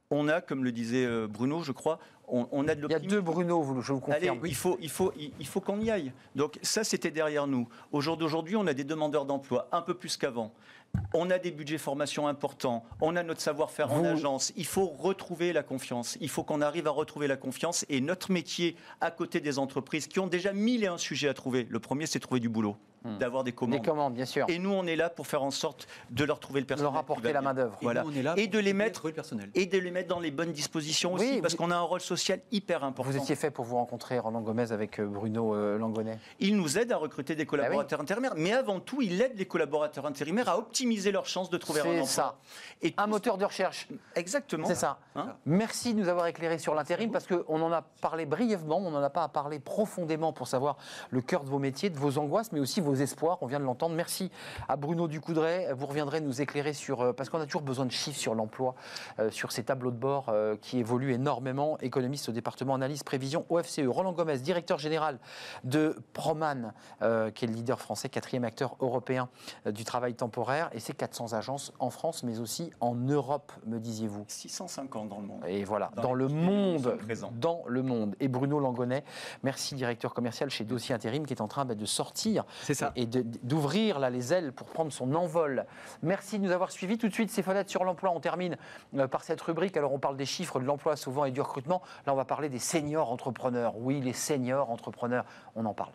On a, comme le disait euh, Bruno, je crois, on, a de Il y a deux Bruno, je vous confirme. il faut, il faut, il faut qu'on y aille. Donc ça, c'était derrière nous. Au jour d'aujourd'hui, on a des demandeurs d'emploi, un peu plus qu'avant. On a des budgets formation importants, on a notre savoir-faire en agence. Il faut retrouver la confiance. Il faut qu'on arrive à retrouver la confiance. Et notre métier, à côté des entreprises qui ont déjà mille et un sujets à trouver, le premier, c'est trouver du boulot. Hmm. d'avoir des commandes. Des commandes, bien sûr. Et nous, on est là pour faire en sorte de leur trouver le personnel. Leur apporter la main-d'œuvre. Voilà. Et, de les mettre, le personnel. et de les mettre dans les bonnes dispositions aussi, parce qu'on a un rôle social hyper important. Vous étiez fait pour vous rencontrer, Roland Gomez, avec euh, Bruno euh, Langonnet Il nous aide à recruter des collaborateurs bah intérimaires, mais avant tout, il aide les collaborateurs intérimaires à optimiser leurs chances de trouver un emploi. C'est ça. Et un moteur de recherche. Exactement. C'est ça. Hein Merci de nous avoir éclairé sur l'intérim, parce qu'on en a parlé brièvement, on n'en a pas à parler profondément pour savoir le cœur de vos métiers, de vos angoisses, mais aussi vos espoirs. On vient de l'entendre. Merci à Bruno Ducoudray. Vous reviendrez nous éclairer sur, euh, parce qu'on a toujours besoin de chiffres sur l'emploi, euh, sur ces tableaux de bord euh, qui évoluent énormément. Économiste au département analyse prévision OFCE. Roland Gomez, directeur général de Proman, qui est le leader français, quatrième acteur européen du travail temporaire. Et c'est 400 agences en France, mais aussi en Europe, me disiez-vous. 650 dans le monde. Et voilà, dans, le monde. Dans le monde. Et Bruno Langonnet, merci, directeur commercial chez Dossier Intérim, qui est en train bah, de sortir ça. Et d'ouvrir là les ailes pour prendre son envol. Merci de nous avoir suivis. Tout de suite, ces fenêtres sur l'emploi. On termine euh, par cette rubrique. Alors, on parle des chiffres de l'emploi souvent et du recrutement. Là, on va parler des seniors entrepreneurs. Oui, les seniors entrepreneurs. On en parle.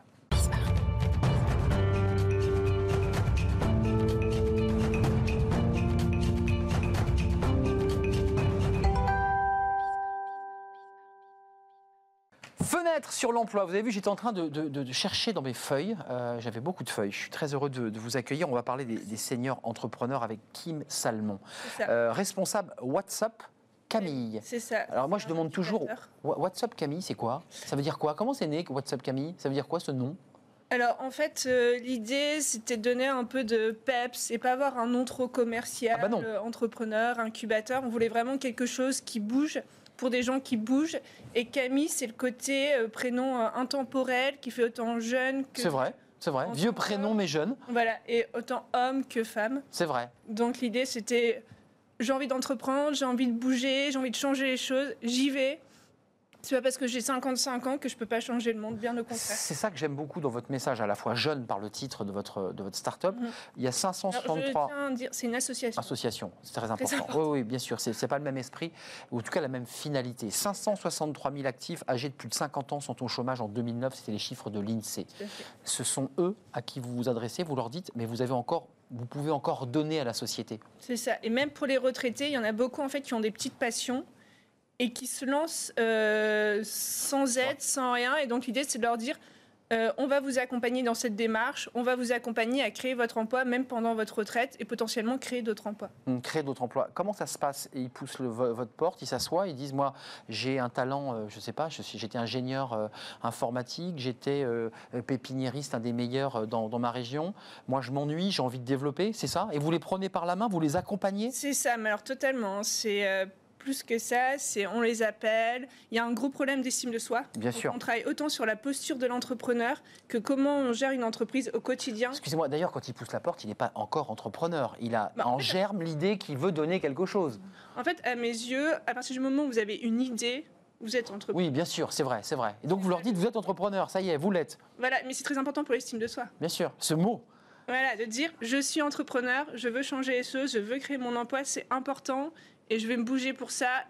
Sur l'emploi. Vous avez vu, j'étais en train de, chercher dans mes feuilles. Euh, j'avais beaucoup de feuilles. Je suis très heureux de, vous accueillir. On va parler des, seniors entrepreneurs avec Kim Salmon, euh, responsable WhatsApp. Camille. C'est ça. Alors moi je demande toujours WhatsApp Camille, c'est quoi? Ça veut dire quoi? Comment c'est né WhatsApp Camille? Ça veut dire quoi ce nom? Alors en fait, euh, l'idée c'était de donner un peu de peps et pas avoir un nom trop commercial, ah bah entrepreneur, incubateur. On voulait vraiment quelque chose qui bouge pour des gens qui bougent. Et Camille, c'est le côté euh, prénom euh, intemporel qui fait autant jeune que. C'est vrai. C'est vrai, vieux prénom mais jeune. Voilà, et autant homme que femme. C'est vrai. Donc l'idée c'était j'ai envie d'entreprendre, j'ai envie de bouger, j'ai envie de changer les choses, j'y vais. C'est pas parce que j'ai 55 ans que je peux pas changer le monde, bien au contraire. C'est ça que j'aime beaucoup dans votre message, à la fois jeune par le titre de votre, de votre start-up. Mm. Il y a 563. C'est une association. Association, c'est très important. Oui, oui, bien sûr, c'est pas le même esprit, ou en tout cas la même finalité. 563 000 actifs âgés de plus de 50 ans sont au chômage en 2009, c'était les chiffres de l'INSEE. Ce sont eux à qui vous vous adressez, vous leur dites, mais vous avez encore vous pouvez encore donner à la société. C'est ça. Et même pour les retraités, il y en a beaucoup en fait qui ont des petites passions et qui se lancent euh, sans aide, sans rien. Et donc l'idée, c'est de leur dire, euh, on va vous accompagner dans cette démarche, on va vous accompagner à créer votre emploi même pendant votre retraite et potentiellement créer d'autres emplois. Hum, créer d'autres emplois. Comment ça se passe? Ils poussent votre porte, ils s'assoient, ils disent moi j'ai un talent, euh, je ne sais pas, j'étais ingénieur euh, informatique, j'étais pépiniériste, un des meilleurs dans, dans ma région. Moi je m'ennuie, j'ai envie de développer, c'est ça? Et vous les prenez par la main, vous les accompagnez? C'est ça, mais alors totalement. C'est plus que ça, c'est on les appelle. Il y a un gros problème d'estime de soi. Bien sûr. On travaille autant sur la posture de l'entrepreneur que comment on gère une entreprise au quotidien. Excusez-moi, d'ailleurs, quand il pousse la porte, il n'est pas encore entrepreneur. Il a bah, en, germe l'idée qu'il veut donner quelque chose. En fait, à mes yeux, à partir du moment où vous avez une idée, vous êtes entrepreneur. Oui, bien sûr, c'est vrai, c'est vrai. Et donc vous leur dites, vous êtes entrepreneur, ça y est, vous l'êtes. Voilà, mais c'est très important pour l'estime de soi. Bien sûr, ce mot. Voilà, de dire je suis entrepreneur, je veux changer les choses, je veux créer mon emploi, c'est important et je vais me bouger pour ça.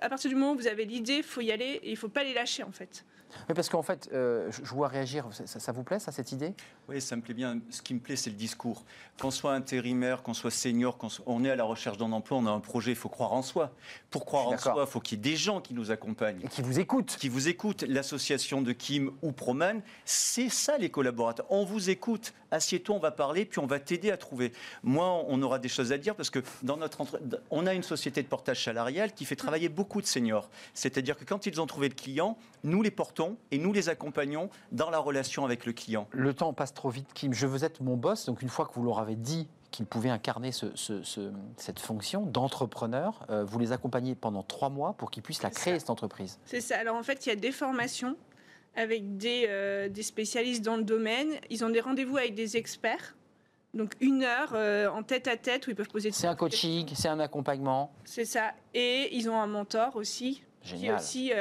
À partir du moment où vous avez l'idée, il faut y aller et il ne faut pas les lâcher en fait. Mais parce qu'en fait, euh, je vois réagir, ça, vous plaît, ça, cette idée? Oui, ça me plaît bien. Ce qui me plaît, c'est le discours. Qu'on soit intérimaire, qu'on soit senior, qu'on on est à la recherche d'un emploi, on a un projet, il faut croire en soi. Pour croire en soi, il faut qu'il y ait des gens qui nous accompagnent. Et qui vous écoutent. Qui vous écoutent. L'association de Kim ou Proman, c'est ça les collaborateurs. On vous écoute. Assieds-toi, on va parler, puis on va t'aider à trouver. Moi, on aura des choses à dire parce que dans notre on a une société de portage salarial qui fait travailler beaucoup de seniors. C'est-à-dire que quand ils ont trouvé le client, nous les portons et nous les accompagnons dans la relation avec le client. Le temps passe trop vite, Kim. Je veux être mon boss. Donc une fois que vous leur avez dit qu'ils pouvaient incarner cette fonction d'entrepreneur, euh, vous les accompagnez pendant trois mois pour qu'ils puissent la créer, cette entreprise. C'est ça. Alors en fait, il y a des formations avec des, euh, des spécialistes dans le domaine. Ils ont des rendez-vous avec des experts. Donc une heure euh, en tête à tête où ils peuvent poser. C'est un coaching, c'est un accompagnement. C'est ça. Et ils ont un mentor aussi, Génial. qui aussi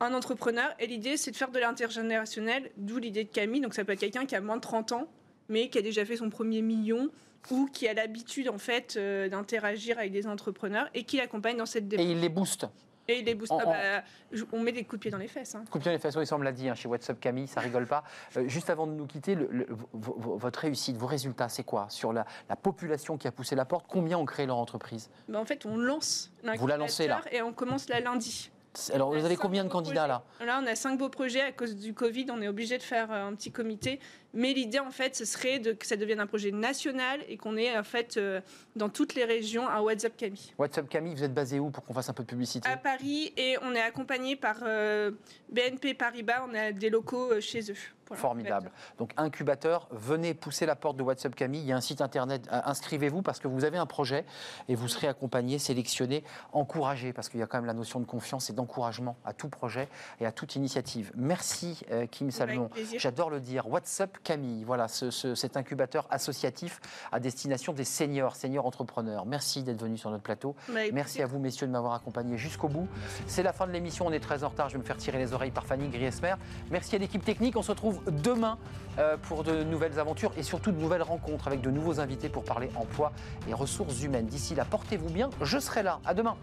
un entrepreneur. Et l'idée, c'est de faire de l'intergénérationnel, d'où l'idée de Camille. Donc ça peut être quelqu'un qui a moins de 30 ans, mais qui a déjà fait son premier million ou qui a l'habitude en fait euh, d'interagir avec des entrepreneurs et qui l'accompagne dans cette démarche. Et il les booste. Et il les booste. On, ah bah, on met des coups de pied dans les fesses. Hein. Coups de pied dans les fesses, oui, ça on me l'a dit hein, chez WhatsApp Camille, ça rigole pas. Euh, juste avant de nous quitter, le, votre réussite, vos résultats, c'est quoi? Sur la, population qui a poussé la porte, combien ont créé leur entreprise? Bah, En fait, on lance Vous la lancez là Et on commence la lundi. Alors, vous avez combien de candidats là? Là, on a cinq beaux projets. À cause du Covid, on est obligé de faire euh, un petit comité. Mais l'idée, en fait, ce serait de, que ça devienne un projet national et qu'on ait, en fait, euh, dans toutes les régions, un WhatsApp Camille. WhatsApp Camille, vous êtes basé où pour qu'on fasse un peu de publicité? À Paris et on est accompagné par euh, BNP Paribas. On a des locaux chez eux. Formidable. Donc incubateur, venez pousser la porte de WhatsApp Camille. Il y a un site internet. Euh, inscrivez-vous parce que vous avez un projet et vous serez accompagné, sélectionné, encouragé parce qu'il y a quand même la notion de confiance et d'encouragement à tout projet et à toute initiative. Merci euh, Kim Salmon. J'adore le dire. WhatsApp Camille, voilà cet incubateur associatif à destination des seniors, seniors entrepreneurs. Merci d'être venu sur notre plateau. Merci à vous messieurs de m'avoir accompagné jusqu'au bout. C'est la fin de l'émission. On est très en retard. Je vais me faire tirer les oreilles par Fanny Griesmer. Merci à l'équipe technique. On se retrouve demain euh, pour de nouvelles aventures et surtout de nouvelles rencontres avec de nouveaux invités pour parler emploi et ressources humaines. D'ici là, portez-vous bien, je serai là. À demain.